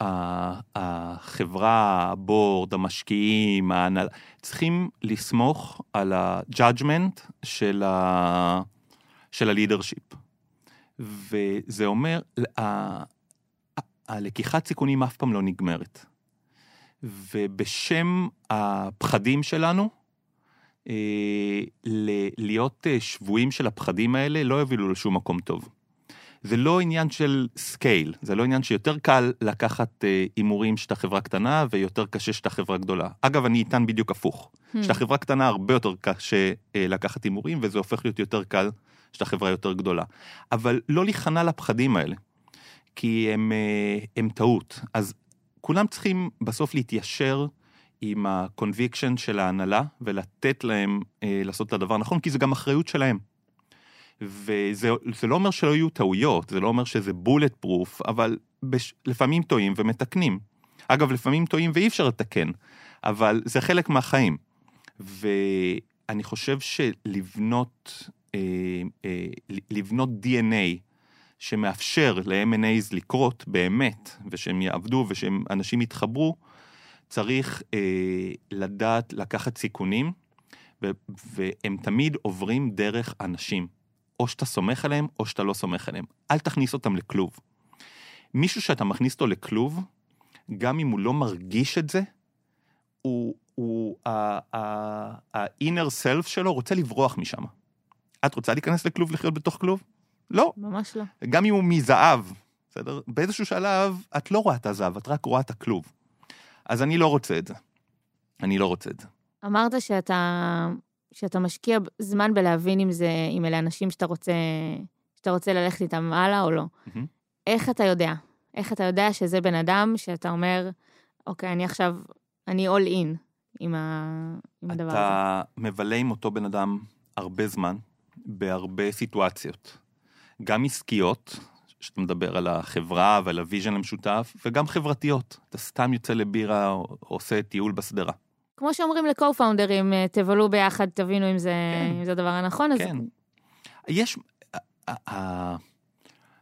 החברה, הבורד, המשקיעים, ההנהלה, צריכים לסמוך על ה-judgment של, ה... של הלידרשיפ. וזה אומר, הלקיחת סיכונים אף פעם לא נגמרת. ובשם הפחדים שלנו, אה, להיות אה, שבויים של הפחדים האלה לא יובילו לשום מקום טוב. זה לא עניין של סקייל, זה לא עניין שיותר קל לקחת אה, הימורים שאתה חברה קטנה ויותר קשה שאתה חברה גדולה. אגב, אני אטען בדיוק הפוך. Hmm. שאתה חברה קטנה הרבה יותר קשה לקחת הימורים וזה הופך להיות יותר קל שאתה חברה יותר גדולה. אבל לא להיכנע לפחדים האלה, כי הם, הם טעות. אז כולם צריכים בסוף להתיישר עם ה-conviction של ההנהלה ולתת להם אה, לעשות את הדבר הנכון, כי זה גם אחריות שלהם. וזה לא אומר שלא יהיו טעויות, זה לא אומר שזה בולט פרוף, אבל בש, לפעמים טועים ומתקנים. אגב, לפעמים טועים ואי אפשר לתקן, אבל זה חלק מהחיים. ואני חושב שלבנות אה, אה, לבנות DNA שמאפשר ל-M&A's לקרות באמת, ושהם יעבדו ושאנשים יתחברו, צריך אה, לדעת לקחת סיכונים, והם תמיד עוברים דרך אנשים. או שאתה סומך עליהם, או שאתה לא סומך עליהם. אל תכניס אותם לכלוב. מישהו שאתה מכניס אותו לכלוב, גם אם הוא לא מרגיש את זה, הוא, הוא, ה-inner self שלו רוצה לברוח משם. את רוצה להיכנס לכלוב לחיות בתוך כלוב? לא. ממש לא. גם אם הוא מזהב, בסדר? באיזשהו שלב את לא רואה את הזהב, את רק רואה את הכלוב. אז אני לא רוצה את זה. אני לא רוצה את זה. אמרת שאתה, שאתה משקיע זמן בלהבין אם זה, אם אלה אנשים שאתה רוצה, שאתה רוצה ללכת איתם הלאה או לא. Mm-hmm. איך אתה יודע? איך אתה יודע שזה בן אדם שאתה אומר, אוקיי, אני עכשיו, אני all in עם, ה, עם הדבר הזה. אתה מבלה עם אותו בן אדם הרבה זמן, בהרבה סיטואציות. גם עסקיות, שאתה מדבר על החברה ועל הוויז'ן המשותף, וגם חברתיות. אתה סתם יוצא לבירה או עושה טיול בשדרה. כמו שאומרים לקו-פאונדרים, אה, תבלו ביחד, תבינו אם זה, כן. אם זה הדבר הנכון. כן. אז... יש, את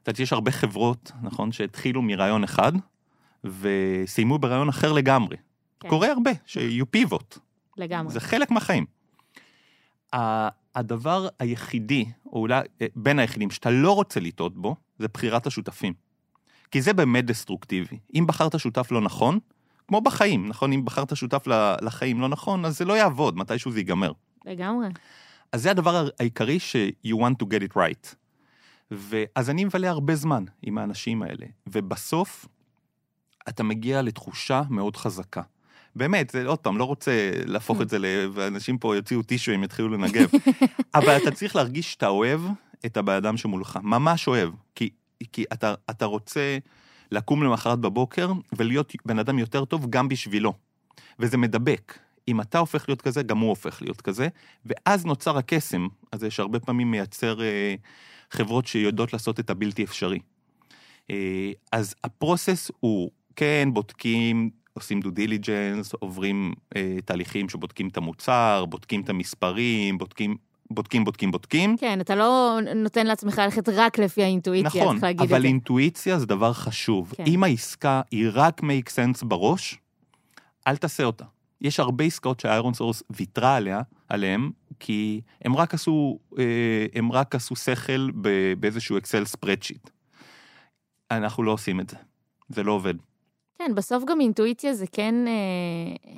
יודעת, יש הרבה חברות, נכון, שהתחילו מרעיון אחד, וסיימו ברעיון אחר לגמרי. כן. קורה הרבה, שיהיו פיבוט. לגמרי. זה חלק מהחיים. הדבר היחידי, או אולי אה, בין היחידים, שאתה לא רוצה לטעות בו, זה בחירת השותפים. כי זה באמת דסטרוקטיבי. אם בחרת שותף לא נכון, כמו בחיים, נכון? אם בחרת שותף לחיים לא נכון, אז זה לא יעבוד, מתישהו זה ייגמר. לגמרי. אז זה הדבר העיקרי ש-you want to get it right. ואז אני מבלה הרבה זמן עם האנשים האלה, ובסוף אתה מגיע לתחושה מאוד חזקה. באמת, זה עוד פעם, לא רוצה להפוך את זה ל... ואנשים פה יוציאו טישו, הם יתחילו לנגב. אבל אתה צריך להרגיש שאתה אוהב את הבן אדם שמולך, ממש אוהב. כי, כי אתה, אתה רוצה לקום למחרת בבוקר ולהיות בן אדם יותר טוב גם בשבילו. וזה מדבק. אם אתה הופך להיות כזה, גם הוא הופך להיות כזה, ואז נוצר הקסם הזה שהרבה פעמים מייצר אה, חברות שיודעות לעשות את הבלתי אפשרי. אה, אז ה process הוא, כן, בודקים, עושים due diligence, עוברים אה, תהליכים שבודקים את המוצר, בודקים את המספרים, בודקים בודקים, בודקים, בודקים. כן, אתה לא נותן לעצמך ללכת רק לפי האינטואיציה, נכון, צריך להגיד את זה. אבל אינטואיציה זה דבר חשוב. כן. אם העסקה היא רק make sense בראש, אל תעשה אותה. יש הרבה עסקאות שה ironSource ויתרה עליה, עליהם, כי הם רק עשו, אה, הם רק עשו שכל באיזשהו Excel spreadsheet. אנחנו לא עושים את זה, זה לא עובד. כן, בסוף גם אינטואיציה זה כן... אה,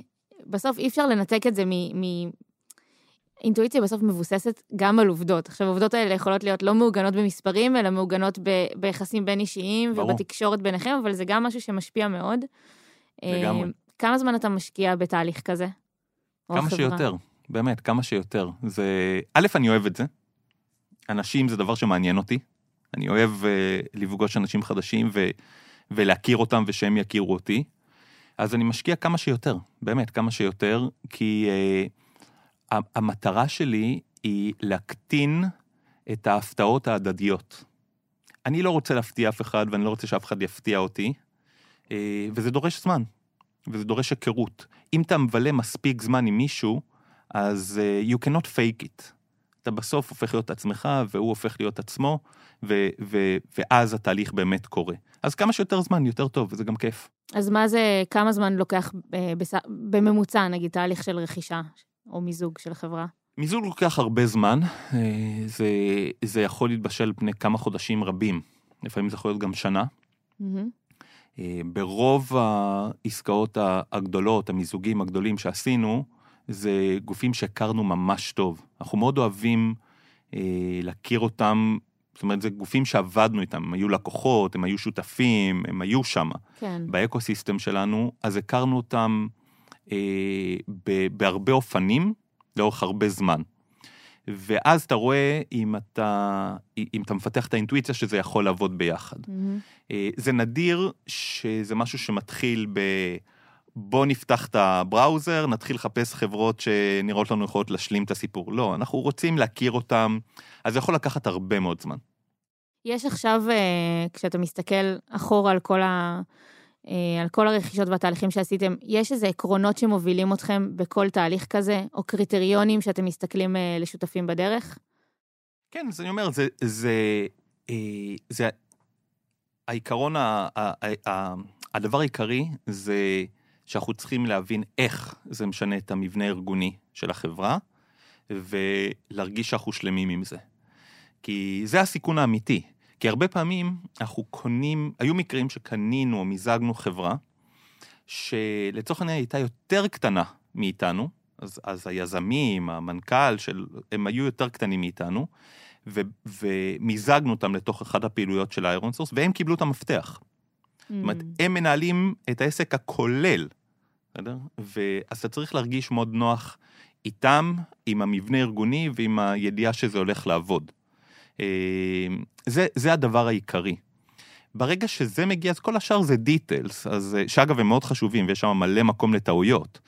בסוף אי אפשר לנתק את זה. אינטואיציה בסוף מבוססת גם על עובדות. עכשיו, העובדות האלה יכולות להיות לא מעוגנות במספרים, אלא מעוגנות ב... ביחסים בין אישיים ברור. ובתקשורת ביניכם, אבל זה גם משהו שמשפיע מאוד. אה, לגמרי. כמה זמן אתה משקיע בתהליך כזה? כמה? שיותר, באמת, כמה שיותר. זה... א', אני אוהב את זה. אנשים זה דבר שמעניין אותי. אני אוהב uh, לפגוש אנשים חדשים ו... ולהכיר אותם ושהם יכירו אותי. אז אני משקיע כמה שיותר, באמת, כמה שיותר, כי uh, המטרה שלי היא להקטין את ההפתעות ההדדיות. אני לא רוצה להפתיע אף אחד ואני לא רוצה שאף אחד יפתיע אותי, uh, וזה דורש זמן, וזה דורש היכרות. אם אתה מבלה מספיק זמן עם מישהו, אז uh, you cannot fake it. אתה בסוף הופך להיות עצמך, והוא הופך להיות עצמו, ו- ו- ואז התהליך באמת קורה. אז כמה שיותר זמן, יותר טוב, וזה גם כיף. אז מה זה, כמה זמן לוקח אה. בממוצע, נגיד, תהליך של רכישה או מיזוג של חברה? מיזוג לוקח הרבה זמן, אה, זה, זה יכול להתבשל פני כמה חודשים רבים, לפעמים זה יכול להיות גם שנה. אה, ברוב העסקאות הגדולות, המיזוגים הגדולים שעשינו, זה גופים שהכרנו ממש טוב. אנחנו מאוד אוהבים אה, להכיר אותם, זאת אומרת, זה גופים שעבדנו איתם, הם היו לקוחות, הם היו שותפים, הם היו שם, כן. באקו-סיסטם שלנו, אז הכרנו אותם בהרבה אופנים, לאורך הרבה זמן. ואז אתה רואה אם אתה, אם אתה מפתח את האינטואיציה שזה יכול לעבוד ביחד. מהמם. אה, זה נדיר שזה משהו שמתחיל ב... בוא נפתח את הבראוזר, נתחיל לחפש חברות שנראות לנו יכולות להשלים את הסיפור. לא, אנחנו רוצים להכיר אותם, אז זה יכול לקחת הרבה מאוד זמן. יש עכשיו, אה, כשאתה מסתכל אחורה על כל, ה, אה, על כל הרכישות והתהליכים שעשיתם, יש איזה עקרונות שמובילים אתכם בכל תהליך כזה, או קריטריונים שאתם מסתכלים אה, לשותפים בדרך? כן, אז אני אומר, זה, זה, אה, זה העיקרון, ה, ה, ה, הדבר העיקרי זה שאנחנו צריכים להבין איך זה משנה את המבנה הארגוני של החברה, ולהרגיש שאנחנו שלמים עם זה. כי זה הסיכון האמיתי. כי הרבה פעמים אנחנו קונים, היו מקרים שקנינו או מיזגנו חברה, שלצורך העניין הייתה יותר קטנה מאיתנו, אז, אז היזמים, המנכ"ל, של, הם היו יותר קטנים מאיתנו, ו, ומיזגנו אותם לתוך אחת הפעילויות של ה ironSource, והם קיבלו את המפתח. זאת אומרת, הם מנהלים את העסק הכולל, בסדר? ואז אתה צריך להרגיש מאוד נוח איתם, עם המבנה הארגוני ועם הידיעה שזה הולך לעבוד. אה, זה, זה הדבר העיקרי. ברגע שזה מגיע, אז כל השאר זה דיטלס, אז, אה, שאגב הם מאוד חשובים ויש שם מלא מקום לטעויות,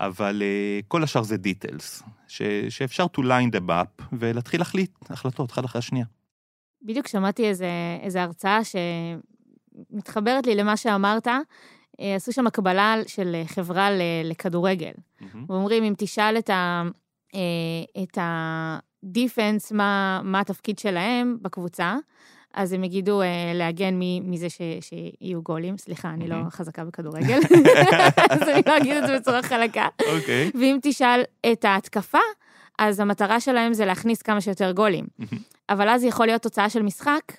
אבל אה, כל השאר זה דיטלס, ש, שאפשר to line them up ולהתחיל להחליט החלטות אחד אחרי השנייה. בדיוק שמעתי איזה, איזה הרצאה שמתחברת לי למה שאמרת. עשו שם הקבלה של חברה לכדורגל. ואומרים, אם תשאל את ה... את הדיפנס, מה, מה התפקיד שלהם בקבוצה, אז הם יגידו אה, להגן מ- מזה ש, שיהיו גולים. סליחה, אני לא מהמם. חזקה בכדורגל, אז אני לא אגיד את זה בצורה חלקה. אוקיי. ואם תשאל את ההתקפה, אז המטרה שלהם זה להכניס כמה שיותר גולים. אבל אז יכול להיות תוצאה של משחק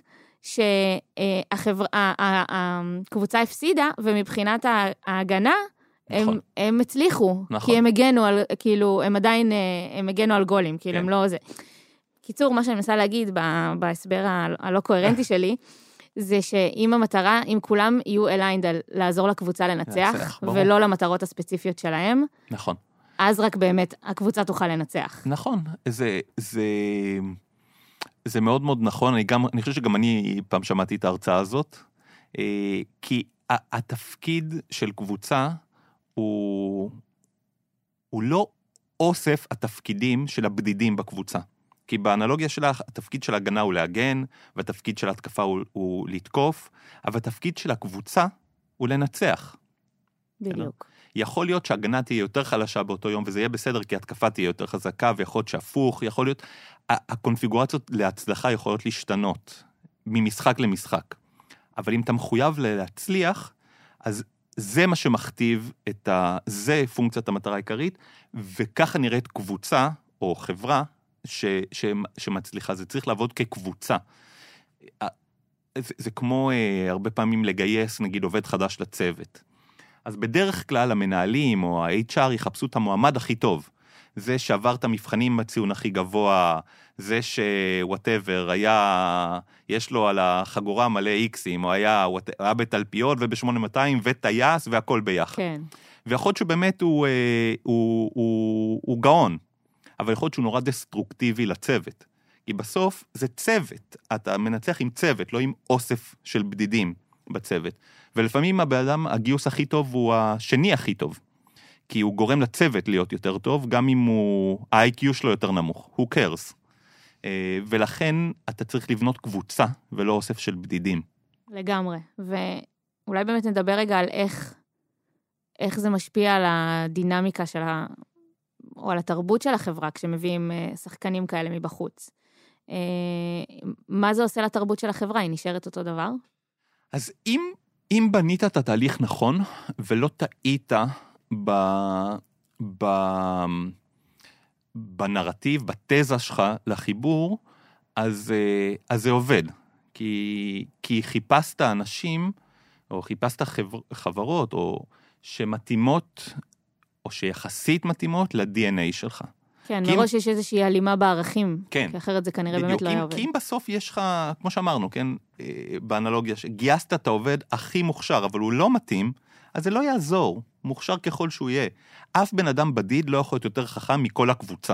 שהקבוצה הפסידה, ומבחינת ההגנה, נכון. הם הצליחו, נכון. כי הם הגנו על, כאילו, הם עדיין, אה, הם הגנו על גולים, כאילו, כן. הם לא זה. קיצור, מה שאני מנסה להגיד ב- בהסבר הלא קוהרנטי שלי, זה שאם המטרה, אם כולם יהיו aligned על לעזור לקבוצה לנצח, לנצח. ולא למטרות הספציפיות שלהם, נכון. אז רק באמת הקבוצה תוכל לנצח. נכון, זה, זה, זה מאוד מאוד נכון, אני, גם, אני חושב שגם אני פעם שמעתי את ההרצאה הזאת, אה, כי התפקיד של קבוצה הוא, הוא לא אוסף התפקידים של הבדידים בקבוצה. כי באנלוגיה שלך, התפקיד של ההגנה הוא להגן, והתפקיד של ההתקפה הוא, הוא לתקוף, אבל התפקיד של הקבוצה הוא לנצח. בדיוק. יכול להיות שהגנה תהיה יותר חלשה באותו יום, וזה יהיה בסדר, כי התקפה תהיה יותר חזקה, ויכול להיות שהפוך, יכול להיות... הקונפיגורציות להצלחה יכולות להשתנות ממשחק למשחק. אבל אם אתה מחויב להצליח, אז זה מה שמכתיב את ה... זה פונקציית המטרה העיקרית, וככה נראית קבוצה או חברה ש... ש... שמצליחה. זה צריך לעבוד כקבוצה. זה, זה כמו אה, הרבה פעמים לגייס, נגיד, עובד חדש לצוות. אז בדרך כלל המנהלים או ה-HR יחפשו את המועמד הכי טוב. זה שעבר את המבחנים עם הציון הכי גבוה, זה שוואטאבר, היה, יש לו על החגורה מלא איקסים, או היה, היה בתלפיות וב-8200 וטייס והכל ביחד. כן. ויכול להיות שבאמת הוא, אה, הוא, הוא, הוא גאון, אבל יכול להיות שהוא נורא דסטרוקטיבי לצוות. כי בסוף זה צוות, אתה מנצח עם צוות, לא עם אוסף של בדידים בצוות. ולפעמים הבן אדם, הגיוס הכי טוב הוא השני הכי טוב. כי הוא גורם לצוות להיות יותר טוב, גם אם הוא, ה-IQ שלו יותר נמוך, who cares. אה, ולכן אתה צריך לבנות קבוצה ולא אוסף של בדידים. לגמרי, ואולי באמת נדבר רגע על איך, איך זה משפיע על הדינמיקה של ה... או על התרבות של החברה כשמביאים אה, שחקנים כאלה מבחוץ. אה, מה זה עושה לתרבות של החברה? היא נשארת אותו דבר? אז אם, אם בנית את התהליך נכון, ולא טעית ב... ב... בנרטיב, בתזה שלך לחיבור, אז, אה, אז זה עובד. כי, כי חיפשת אנשים, או חיפשת חבר, חברות, או שמתאימות, או שיחסית מתאימות ל-DNA שלך. כן, מראש אם... יש איזושהי הלימה בערכים. כן. כי אחרת זה כנראה בדיוק, באמת לא היה עובד. כי אם בסוף יש לך, כמו שאמרנו, כן, אה, באנלוגיה, שגייסת את העובד הכי מוכשר, אבל הוא לא מתאים, אז זה לא יעזור, מוכשר ככל שהוא יהיה. אף בן אדם בדיד לא יכול להיות יותר חכם מכל הקבוצה,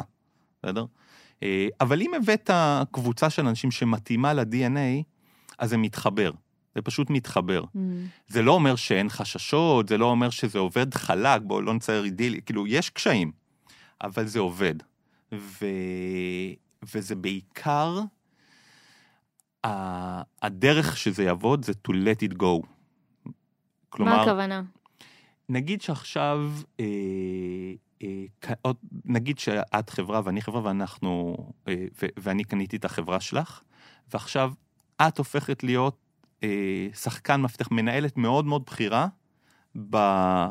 בסדר? אה, אבל אם הבאת קבוצה של אנשים שמתאימה ל-DNA, אז זה מתחבר. זה פשוט מתחבר. Mm. זה לא אומר שאין חששות, זה לא אומר שזה עובד חלק, בואו לא נצייר אידילי, כאילו, יש קשיים, אבל זה עובד. ו... וזה בעיקר, הדרך שזה יעבוד זה to let it go. כלומר... מה הכוונה? נגיד שעכשיו, אה, אה, נגיד שאת חברה ואני חברה ואנחנו, אה, ו, ואני קניתי את החברה שלך, ועכשיו את הופכת להיות אה, שחקן מפתח, מנהלת מאוד מאוד בכירה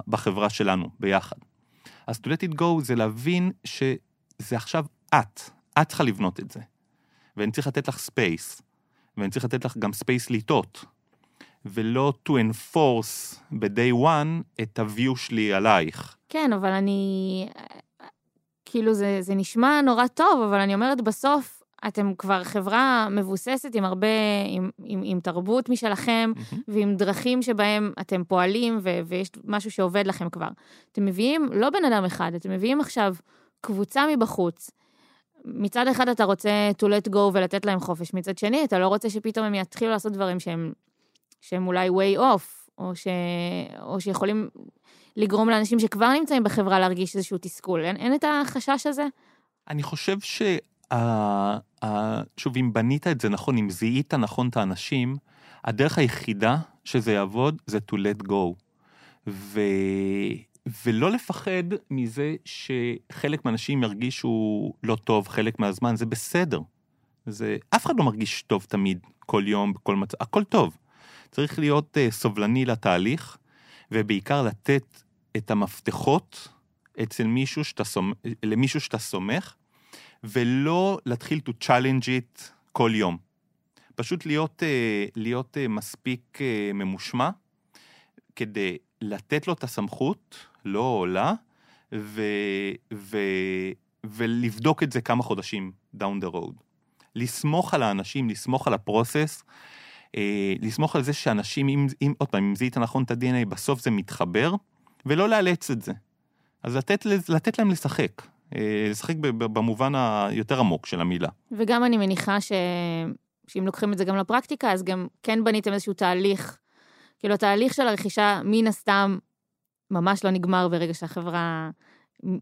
בחברה שלנו, ביחד. אז to let it go זה להבין שזה עכשיו את, את צריכה לבנות את זה. ואני צריך לתת לך space, ואני צריך לתת לך גם space לטעות. ולא to enforce ב-day one את ה-view שלי עלייך. כן, אבל אני... כאילו, זה, זה נשמע נורא טוב, אבל אני אומרת, בסוף אתם כבר חברה מבוססת עם הרבה, עם, עם, עם תרבות משלכם, mm-hmm. ועם דרכים שבהם אתם פועלים, ו, ויש משהו שעובד לכם כבר. אתם מביאים לא בן אדם אחד, אתם מביאים עכשיו קבוצה מבחוץ. מצד אחד אתה רוצה to let go ולתת להם חופש, מצד שני אתה לא רוצה שפתאום הם יתחילו לעשות דברים שהם שהם אולי way off, או, ש... או שיכולים לגרום לאנשים שכבר נמצאים בחברה להרגיש איזשהו תסכול. אין, אין את החשש הזה? אני חושב ש... שוב, אם בנית את זה נכון, אם זיהית נכון את האנשים, הדרך היחידה שזה יעבוד זה to let go. ו... ולא לפחד מזה שחלק מהאנשים ירגישו לא טוב חלק מהזמן, זה בסדר. זה, אף אחד לא מרגיש טוב תמיד, כל יום, בכל מצב, הכל טוב. צריך להיות uh, סובלני לתהליך, ובעיקר לתת את המפתחות אצל מישהו שאתה סומך, למישהו שאתה סומך, ולא להתחיל to challenge it כל יום. פשוט להיות, uh, להיות uh, מספיק uh, ממושמע, כדי לתת לו את הסמכות, לא עולה, ו, ו, ולבדוק את זה כמה חודשים down the road. לסמוך על האנשים, לסמוך על הפרוסס, אה, לסמוך על זה שאנשים, אם, אם, עוד פעם, אם זיהית נכון את ה-DNA, בסוף זה מתחבר, ולא לאלץ את זה. אז לתת, לתת להם לשחק, אה, לשחק במובן היותר עמוק של המילה. וגם אני מניחה ש... שאם לוקחים את זה גם לפרקטיקה, אז גם כן בניתם איזשהו תהליך, כאילו התהליך של הרכישה מן הסתם ממש לא נגמר ברגע שהחברה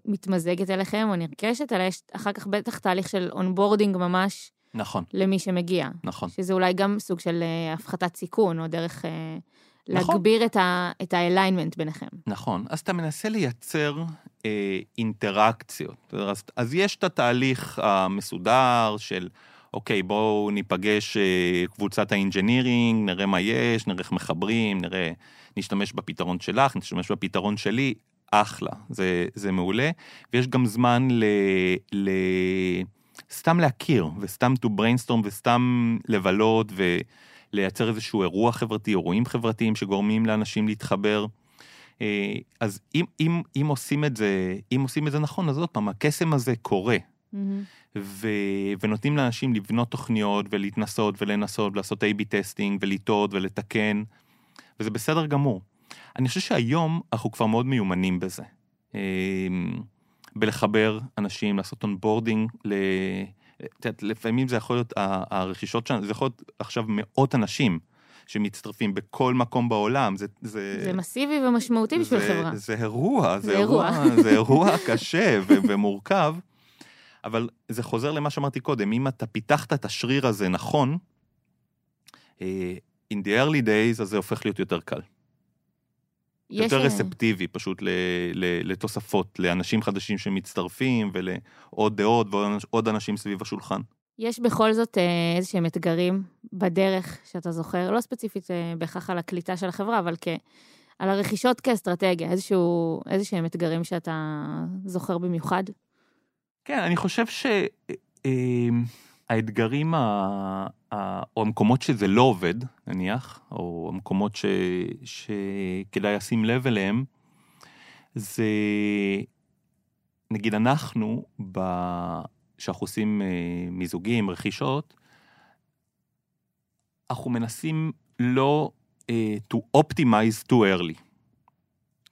מתמזגת אליכם או נרכשת, אלא יש אחר כך בטח תהליך של onboarding ממש נכון, למי שמגיע. נכון. שזה אולי גם סוג של אה, הפחתת סיכון, או דרך אה, נכון. להגביר את ה- את ה alignment ביניכם. נכון, אז אתה מנסה לייצר אה, אינטראקציות. אז, אז יש את התהליך המסודר של, אוקיי, בואו ניפגש אה, קבוצת ה engineering, נראה מה יש, נראה איך מחברים, נראה, נשתמש בפתרון שלך, נשתמש בפתרון שלי, אחלה, זה, זה מעולה. ויש גם זמן ל... ל... סתם להכיר, וסתם to brainstorm, וסתם לבלות, ולייצר איזשהו אירוע חברתי, אירועים חברתיים שגורמים לאנשים להתחבר. אה, אז אם, אם, אם עושים את זה, אם עושים את זה נכון, אז עוד פעם, הקסם הזה קורה, מהמם. ו, ונותנים לאנשים לבנות תוכניות ולהתנסות ולנסות, ולעשות A-B testing ולטעות ולתקן, וזה בסדר גמור. אני חושב שהיום אנחנו כבר מאוד מיומנים בזה. בלחבר אנשים, לעשות onboarding, ל... לפעמים זה יכול להיות, הרכישות שלנו, זה יכול להיות עכשיו מאות אנשים שמצטרפים בכל מקום בעולם, זה... זה... זה מסיבי ומשמעותי בשביל זה, חברה. זה אירוע, זה אירוע. זה אירוע קשה ו- ומורכב, אבל זה חוזר למה שאמרתי קודם, אם אתה פיתחת את השריר הזה נכון, אה, in the early days, אז זה הופך להיות יותר קל. יש, יותר אה, רספטיבי פשוט ל- ל- לתוספות, לאנשים חדשים שמצטרפים ולעוד דעות ועוד עוד אנשים סביב השולחן. יש בכל זאת אה, איזה שהם אתגרים בדרך שאתה זוכר, לא ספציפית אה, בהכרח על הקליטה של החברה, אבל כ... על הרכישות כאסטרטגיה, איזשהו, איזה שהם אתגרים שאתה זוכר במיוחד? כן, אני חושב שהאתגרים, או המקומות שזה לא עובד, נניח, או המקומות ש, שכדאי לשים לב אליהם, זה, נגיד אנחנו, כשאנחנו עושים אה, מיזוגים, רכישות, אנחנו מנסים לא uh, to optimize too early.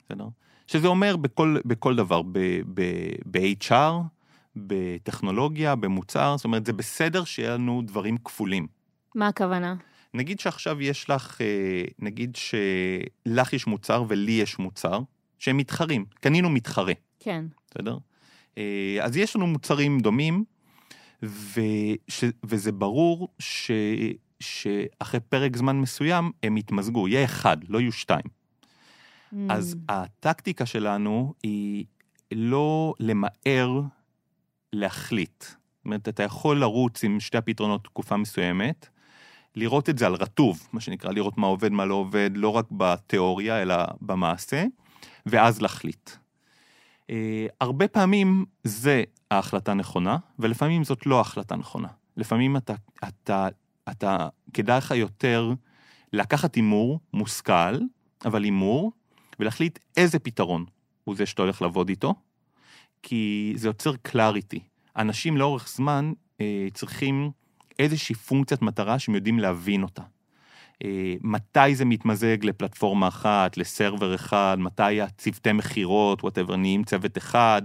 בסדר? שזה אומר בכל, בכל דבר, ב-HR, בטכנולוגיה, במוצר, זאת אומרת, זה בסדר שיהיה לנו דברים כפולים. מה הכוונה? נגיד שעכשיו יש לך, אה, נגיד שלך יש מוצר ולי יש מוצר, שהם מתחרים, קנינו מתחרה, כן. בסדר? אה, אז יש לנו מוצרים דומים, וש, וזה ברור ש, שאחרי פרק זמן מסוים הם יתמזגו, יהיה אחד, לא יהיו שתיים. אז Mm, הטקטיקה שלנו היא לא למהר להחליט. זאת אומרת, אתה יכול לרוץ עם שתי הפתרונות תקופה מסוימת, לראות את זה על רטוב, מה שנקרא, לראות מה עובד, מה לא עובד, לא רק בתיאוריה, אלא במעשה, ואז להחליט. Uh, הרבה פעמים זה ההחלטה נכונה, ולפעמים זאת לא ההחלטה נכונה. לפעמים אתה, אתה, אתה, כדאי לך יותר לקחת הימור מושכל, אבל הימור, ולהחליט איזה פתרון הוא זה שאתה הולך לעבוד איתו, כי זה יוצר קלאריטי. אנשים לאורך זמן אה, צריכים איזושהי פונקציית מטרה שהם יודעים להבין אותה. אה, מתי זה מתמזג לפלטפורמה אחת, ל server אחד, מתי הצוותי מכירות, whatever, נהיים צוות אחד,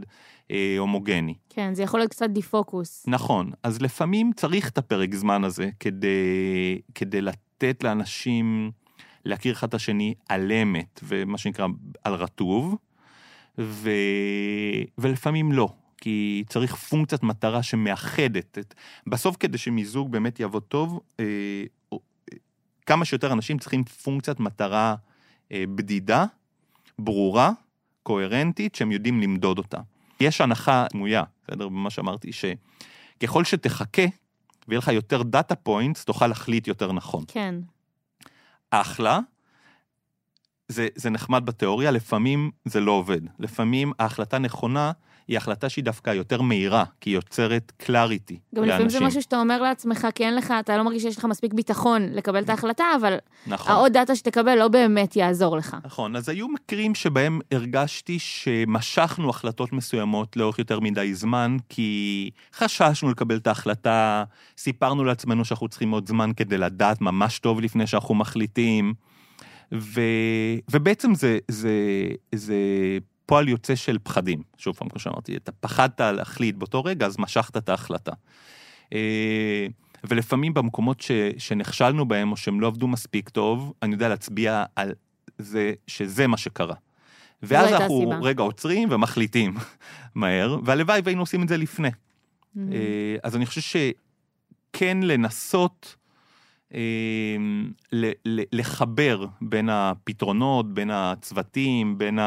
אה, הומוגני. כן, זה יכול להיות קצת defocus. נכון, אז לפעמים צריך את הפרק זמן הזה כדי, כדי לתת לאנשים להכיר אחד את השני על אמת, ומה שנקרא על רטוב, ו... ולפעמים לא, כי צריך פונקציית מטרה שמאחדת. את... בסוף כדי שמיזוג באמת יעבוד טוב, אה, כמה שיותר אנשים צריכים פונקציית מטרה אה, בדידה, ברורה, קוהרנטית, שהם יודעים למדוד אותה. יש הנחה סמויה, בסדר? במה שאמרתי, שככל שתחכה ויהיה לך יותר data points, תוכל להחליט יותר נכון. כן. אחלה, זה, זה נחמד בתיאוריה, לפעמים זה לא עובד. לפעמים ההחלטה נכונה היא החלטה שהיא דווקא יותר מהירה, כי היא יוצרת קלאריטי גם לאנשים. לפעמים זה משהו שאתה אומר לעצמך, כי אין לך, אתה לא מרגיש שיש לך מספיק ביטחון לקבל את ההחלטה, אבל נכון. העוד דאטה שתקבל לא באמת יעזור לך. נכון, אז היו מקרים שבהם הרגשתי שמשכנו החלטות מסוימות לאורך יותר מדי זמן, כי חששנו לקבל את ההחלטה, סיפרנו לעצמנו שאנחנו צריכים עוד זמן כדי לדעת ממש טוב לפני שאנחנו מחליטים, ו... ובעצם זה, זה, זה פועל יוצא של פחדים. שוב פעם, כמו שאמרתי, אתה פחדת להחליט באותו רגע, אז משכת את ההחלטה. אה, ולפעמים במקומות ש, שנכשלנו בהם, או שהם לא עבדו מספיק טוב, אני יודע להצביע על זה שזה מה שקרה. ואז אנחנו הסיבה. רגע עוצרים ומחליטים מהר, והלוואי והיינו עושים את זה לפני. Mm. אה, אז אני חושב שכן לנסות לחבר בין הפתרונות, בין הצוותים, בין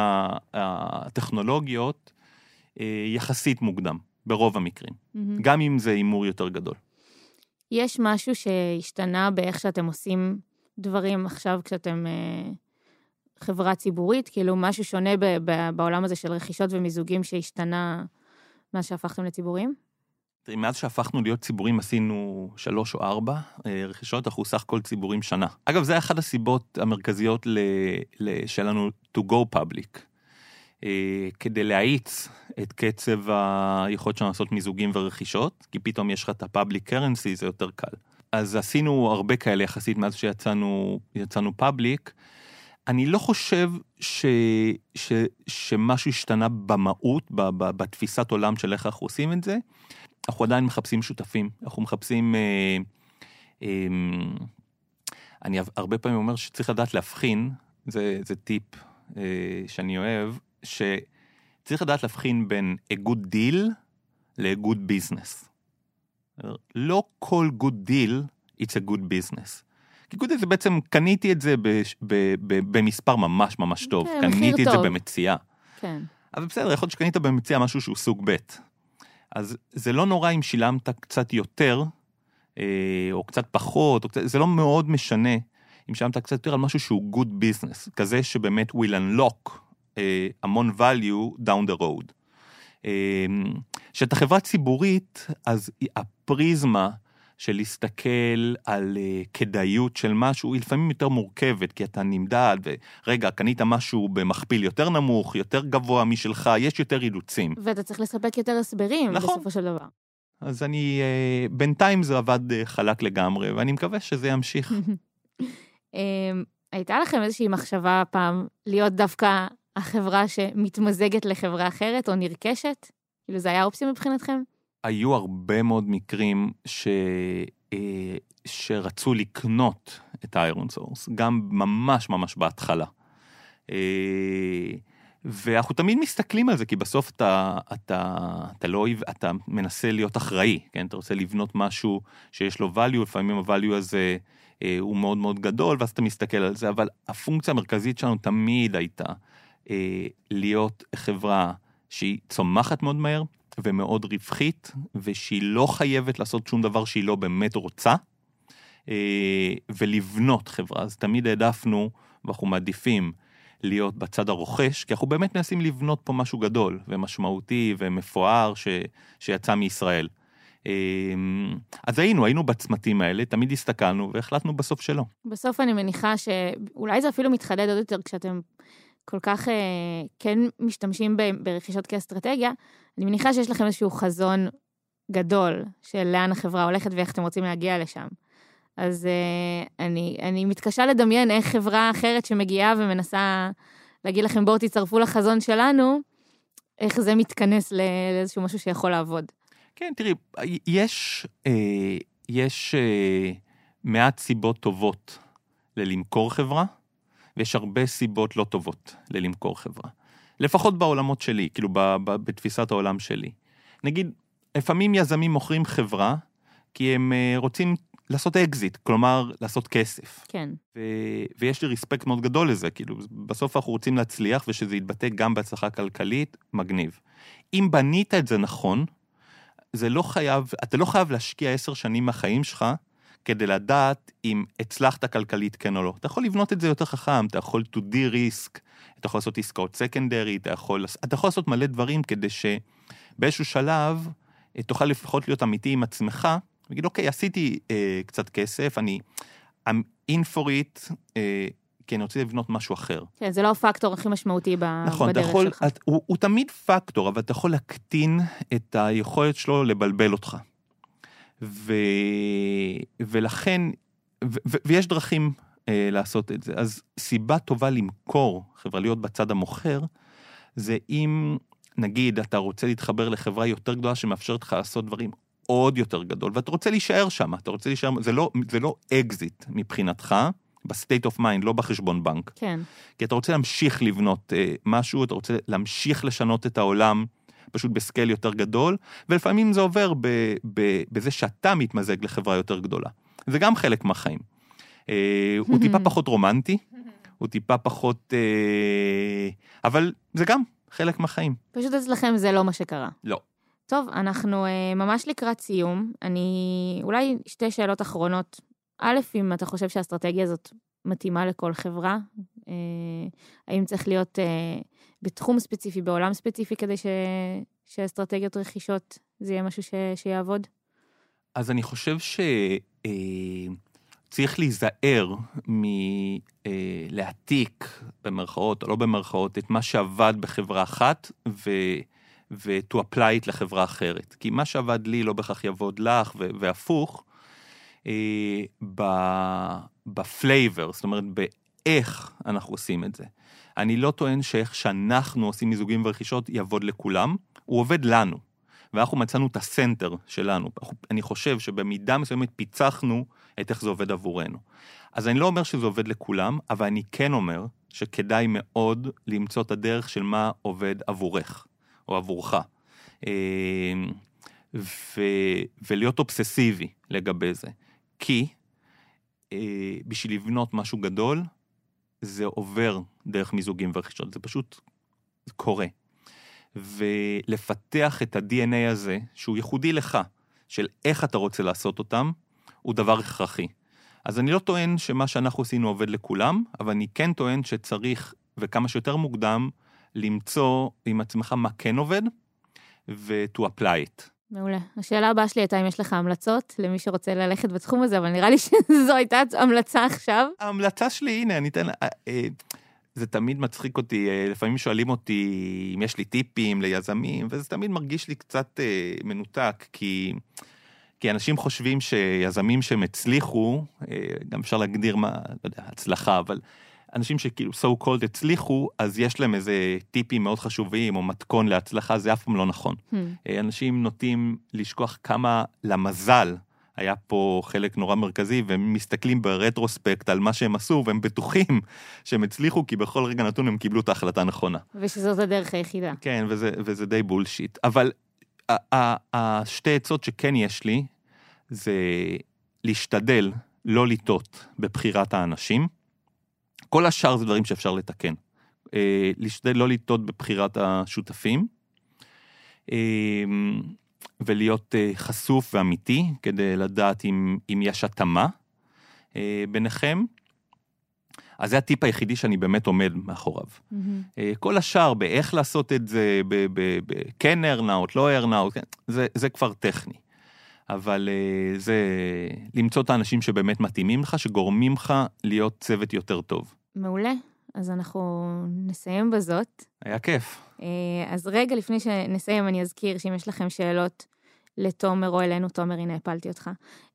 הטכנולוגיות, אה, יחסית מוקדם, ברוב המקרים. מהמם. גם אם זה הימור יותר גדול. יש משהו שהשתנה באיך שאתם עושים דברים עכשיו כשאתם אה, חברה ציבורית? כאילו, משהו שונה בעולם הזה של רכישות ומיזוגים שהשתנה מאז שהפכתם לציבוריים? תראי, מאז שהפכנו להיות ציבורים עשינו שלוש או ארבע אה, רכישות, אנחנו סך הכל ציבורים שנה. אגב, זה אחת הסיבות המרכזיות שלנו to go public. אה, כדי להאיץ את קצב היכולת שלנו לעשות מיזוגים ורכישות, כי פתאום יש לך את ה-public currency, זה יותר קל. אז עשינו הרבה כאלה יחסית מאז שיצאנו יצאנו public. אני לא חושב ש, ש, שמשהו השתנה במהות, בתפיסת עולם של איך אנחנו עושים את זה. אנחנו עדיין מחפשים שותפים, אנחנו מחפשים... אה, אה, אני הרבה פעמים אומר שצריך לדעת להבחין, זה, זה טיפ אה, שאני אוהב, שצריך לדעת להבחין בין a good deal ל-good business. לא כל good deal it's a good business. כי good deal זה בעצם, קניתי את זה ב, ב, ב, במספר ממש ממש טוב, כן, קניתי את זה טוב. במציאה. כן. אבל בסדר, יכול להיות שקנית במציאה משהו שהוא סוג ב'. אז זה לא נורא אם שילמת קצת יותר, אה, או קצת פחות, או קצת, זה לא מאוד משנה אם שילמת קצת יותר על משהו שהוא good business, כזה שבאמת will unlock אה, המון value down the road. אה, כשאתה חברה ציבורית, אז הפריזמה של להסתכל על uh, כדאיות של משהו היא לפעמים יותר מורכבת, כי אתה נמדד, ורגע, קנית משהו במכפיל יותר נמוך, יותר גבוה משלך, יש יותר אילוצים. ואתה צריך לספק יותר הסברים נכון. בסופו של דבר. אז אני, uh, בינתיים זה עבד uh, חלק לגמרי, ואני מקווה שזה ימשיך. אמ, הייתה לכם איזושהי מחשבה פעם להיות דווקא החברה שמתמזגת לחברה אחרת או נרכשת? כאילו, זה היה אופציה מבחינתכם? היו הרבה מאוד מקרים ש... אה, שרצו לקנות את האיירון סורס, גם ממש ממש בהתחלה. אה, ואנחנו תמיד מסתכלים על זה, כי בסוף אתה, אתה, אתה לא, אתה מנסה להיות אחראי, כן? אתה רוצה לבנות משהו שיש לו value, לפעמים ה-value הזה אה, הוא מאוד מאוד גדול, ואז אתה מסתכל על זה, אבל הפונקציה המרכזית שלנו תמיד הייתה להיות חברה שהיא צומחת מאוד מהר, ומאוד רווחית, ושהיא לא חייבת לעשות שום דבר שהיא לא באמת רוצה, אה, ולבנות חברה. אז תמיד העדפנו, ואנחנו מעדיפים, להיות בצד הרוכש, כי אנחנו באמת מנסים לבנות פה משהו גדול ומשמעותי ומפואר ש, שיצא מישראל. אה, אז היינו, היינו בצמתים האלה, תמיד הסתכלנו והחלטנו בסוף שלא. בסוף אני מניחה שאולי זה אפילו מתחדד עוד יותר כשאתם כל כך אה, כן משתמשים ב, ברכישות כאסטרטגיה, אני מניחה שיש לכם איזשהו חזון גדול של לאן החברה הולכת ואיך אתם רוצים להגיע לשם. אז אה, אני, אני מתקשה לדמיין איך חברה אחרת שמגיעה ומנסה להגיד לכם בואו תצטרפו לחזון שלנו, איך זה מתכנס לא, לאיזשהו משהו שיכול לעבוד. כן, תראי, יש, אה, יש אה, מעט סיבות טובות ללמכור חברה, ויש הרבה סיבות לא טובות ללמכור חברה. לפחות בעולמות שלי, כאילו ב, ב, בתפיסת העולם שלי. נגיד, לפעמים יזמים מוכרים חברה, כי הם אה, רוצים לעשות אקזיט, כלומר, לעשות כסף. כן. ו, ויש לי respect מאוד גדול לזה, כאילו, בסוף אנחנו רוצים להצליח, ושזה יתבטא גם בהצלחה כלכלית, מגניב. אם בנית את זה נכון, זה לא חייב, אתה לא חייב להשקיע עשר שנים מהחיים שלך כדי לדעת אם הצלחת כלכלית כן או לא. אתה יכול לבנות את זה יותר חכם, אתה יכול to de-risk, אתה יכול לעשות עסקאות סקנדרי, אתה יכול, אתה יכול לעשות מלא דברים כדי שבאיזשהו שלב אה, תוכל לפחות להיות אמיתי עם עצמך, ולהגיד, אוקיי, עשיתי אה, קצת כסף, אני I'm in for it, אה, כי אני רוצה לבנות משהו אחר. כן, זה לא הפקטור הכי משמעותי ב, נכון, בדרך יכול, שלך. את, הוא, הוא תמיד פקטור, אבל אתה יכול להקטין את היכולת שלו לבלבל אותך. ו, ולכן, ו, ו, ויש דרכים אה, לעשות את זה. אז סיבה טובה למכור, חברה להיות בצד המוכר, זה אם, נגיד, אתה רוצה להתחבר לחברה יותר גדולה שמאפשרת לך לעשות דברים עוד יותר גדול, ואתה רוצה להישאר שם, אתה רוצה להישאר, זה לא, זה לא אקזיט מבחינתך, ב state of mind, לא בחשבון בנק. כן. כי אתה רוצה להמשיך לבנות אה, משהו, אתה רוצה להמשיך לשנות את העולם, פשוט בסקייל יותר גדול, ולפעמים זה עובר ב, ב, בזה שאתה מתמזג לחברה יותר גדולה. זה גם חלק מהחיים. אה, הוא טיפה פחות רומנטי, הוא טיפה פחות... אה, אבל זה גם חלק מהחיים. פשוט אצלכם זה לא מה שקרה. לא. טוב, אנחנו uh, ממש לקראת סיום. אני... אולי שתי שאלות אחרונות. א', אם אתה חושב שהאסטרטגיה הזאת מתאימה לכל חברה, האם צריך להיות בתחום ספציפי, בעולם ספציפי, כדי ש... שאסטרטגיות רכישות זה יהיה משהו ש... שיעבוד? אז אני חושב שצריך להיזהר מלהעתיק, במרכאות או לא במרכאות, את מה שעבד בחברה אחת, ו... ו-to apply it לחברה אחרת. כי מה שעבד לי לא בהכרח יעבוד לך, והפוך, אה, ב flavor, זאת אומרת, באיך אנחנו עושים את זה. אני לא טוען שאיך שאנחנו עושים מיזוגים ורכישות יעבוד לכולם, הוא עובד לנו. ואנחנו מצאנו את ה center שלנו. אני חושב שבמידה מסוימת פיצחנו את איך זה עובד עבורנו. אז אני לא אומר שזה עובד לכולם, אבל אני כן אומר שכדאי מאוד למצוא את הדרך של מה עובד עבורך. או עבורך. אמ, ו, ולהיות אובססיבי לגבי זה. כי אה, בשביל לבנות משהו גדול, זה עובר דרך מיזוגים ורכישות, זה פשוט זה קורה. ולפתח את ה-DNA הזה, שהוא ייחודי לך, של איך אתה רוצה לעשות אותם, הוא דבר הכרחי. אז אני לא טוען שמה שאנחנו עשינו עובד לכולם, אבל אני כן טוען שצריך, וכמה שיותר מוקדם, למצוא עם עצמך מה כן עובד, ו-to apply it. מעולה. השאלה הבאה שלי הייתה אם יש לך המלצות למי שרוצה ללכת בתחום הזה, אבל נראה לי שזו הייתה המלצה עכשיו. ההמלצה שלי, הנה, אני אתן... אה, אה, זה תמיד מצחיק אותי, אה, לפעמים שואלים אותי אם יש לי טיפים ליזמים, וזה תמיד מרגיש לי קצת מנותק, כי, כי אנשים חושבים שיזמים שהם הצליחו, גם אפשר להגדיר מה, לא יודע, הצלחה, אבל אנשים שכאילו so called הצליחו, אז יש להם איזה טיפים מאוד חשובים או מתכון להצלחה, זה אף פעם לא נכון. Hmm. אה, אנשים נוטים לשכוח כמה למזל היה פה חלק נורא מרכזי, והם מסתכלים ברטרוספקט על מה שהם עשו, והם בטוחים שהם הצליחו, כי בכל רגע נתון הם קיבלו את ההחלטה הנכונה. ושזאת הדרך היחידה. כן, וזה, וזה די בולשיט. אבל השתי עצות שכן יש לי, זה להשתדל לא לטעות בבחירת האנשים. כל השאר זה דברים שאפשר לתקן. אה, להשתדל לא לטעות בבחירת השותפים, אה, ולהיות אה, חשוף ואמיתי, כדי לדעת אם, אם יש התאמה ביניכם. אז זה הטיפ היחידי שאני באמת עומד מאחוריו. Mm-hmm. כל השאר, באיך לעשות את זה, בכן ארנאוט, לא ארנאוט, כן, זה, זה כבר טכני. אבל זה למצוא את האנשים שבאמת מתאימים לך, שגורמים לך להיות צוות יותר טוב. מעולה. אז אנחנו נסיים בזאת. היה כיף. אה, אז רגע לפני שנסיים, אני אזכיר שאם יש לכם שאלות לתומר או אלינו, תומר, הנה הפלתי אותך,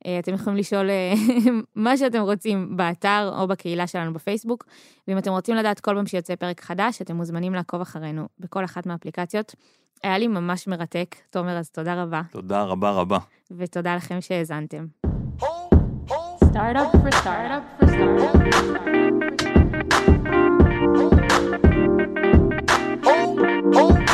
אה, אתם יכולים לשאול אה, מה שאתם רוצים באתר או בקהילה שלנו בפייסבוק, ואם אתם רוצים לדעת כל פעם שיוצא פרק חדש, אתם מוזמנים לעקוב אחרינו בכל אחת מהאפליקציות. היה לי ממש מרתק, תומר, אז תודה רבה. תודה רבה רבה. ותודה לכם שהאזנתם. Startup for startup for startup for startup. Oh, oh.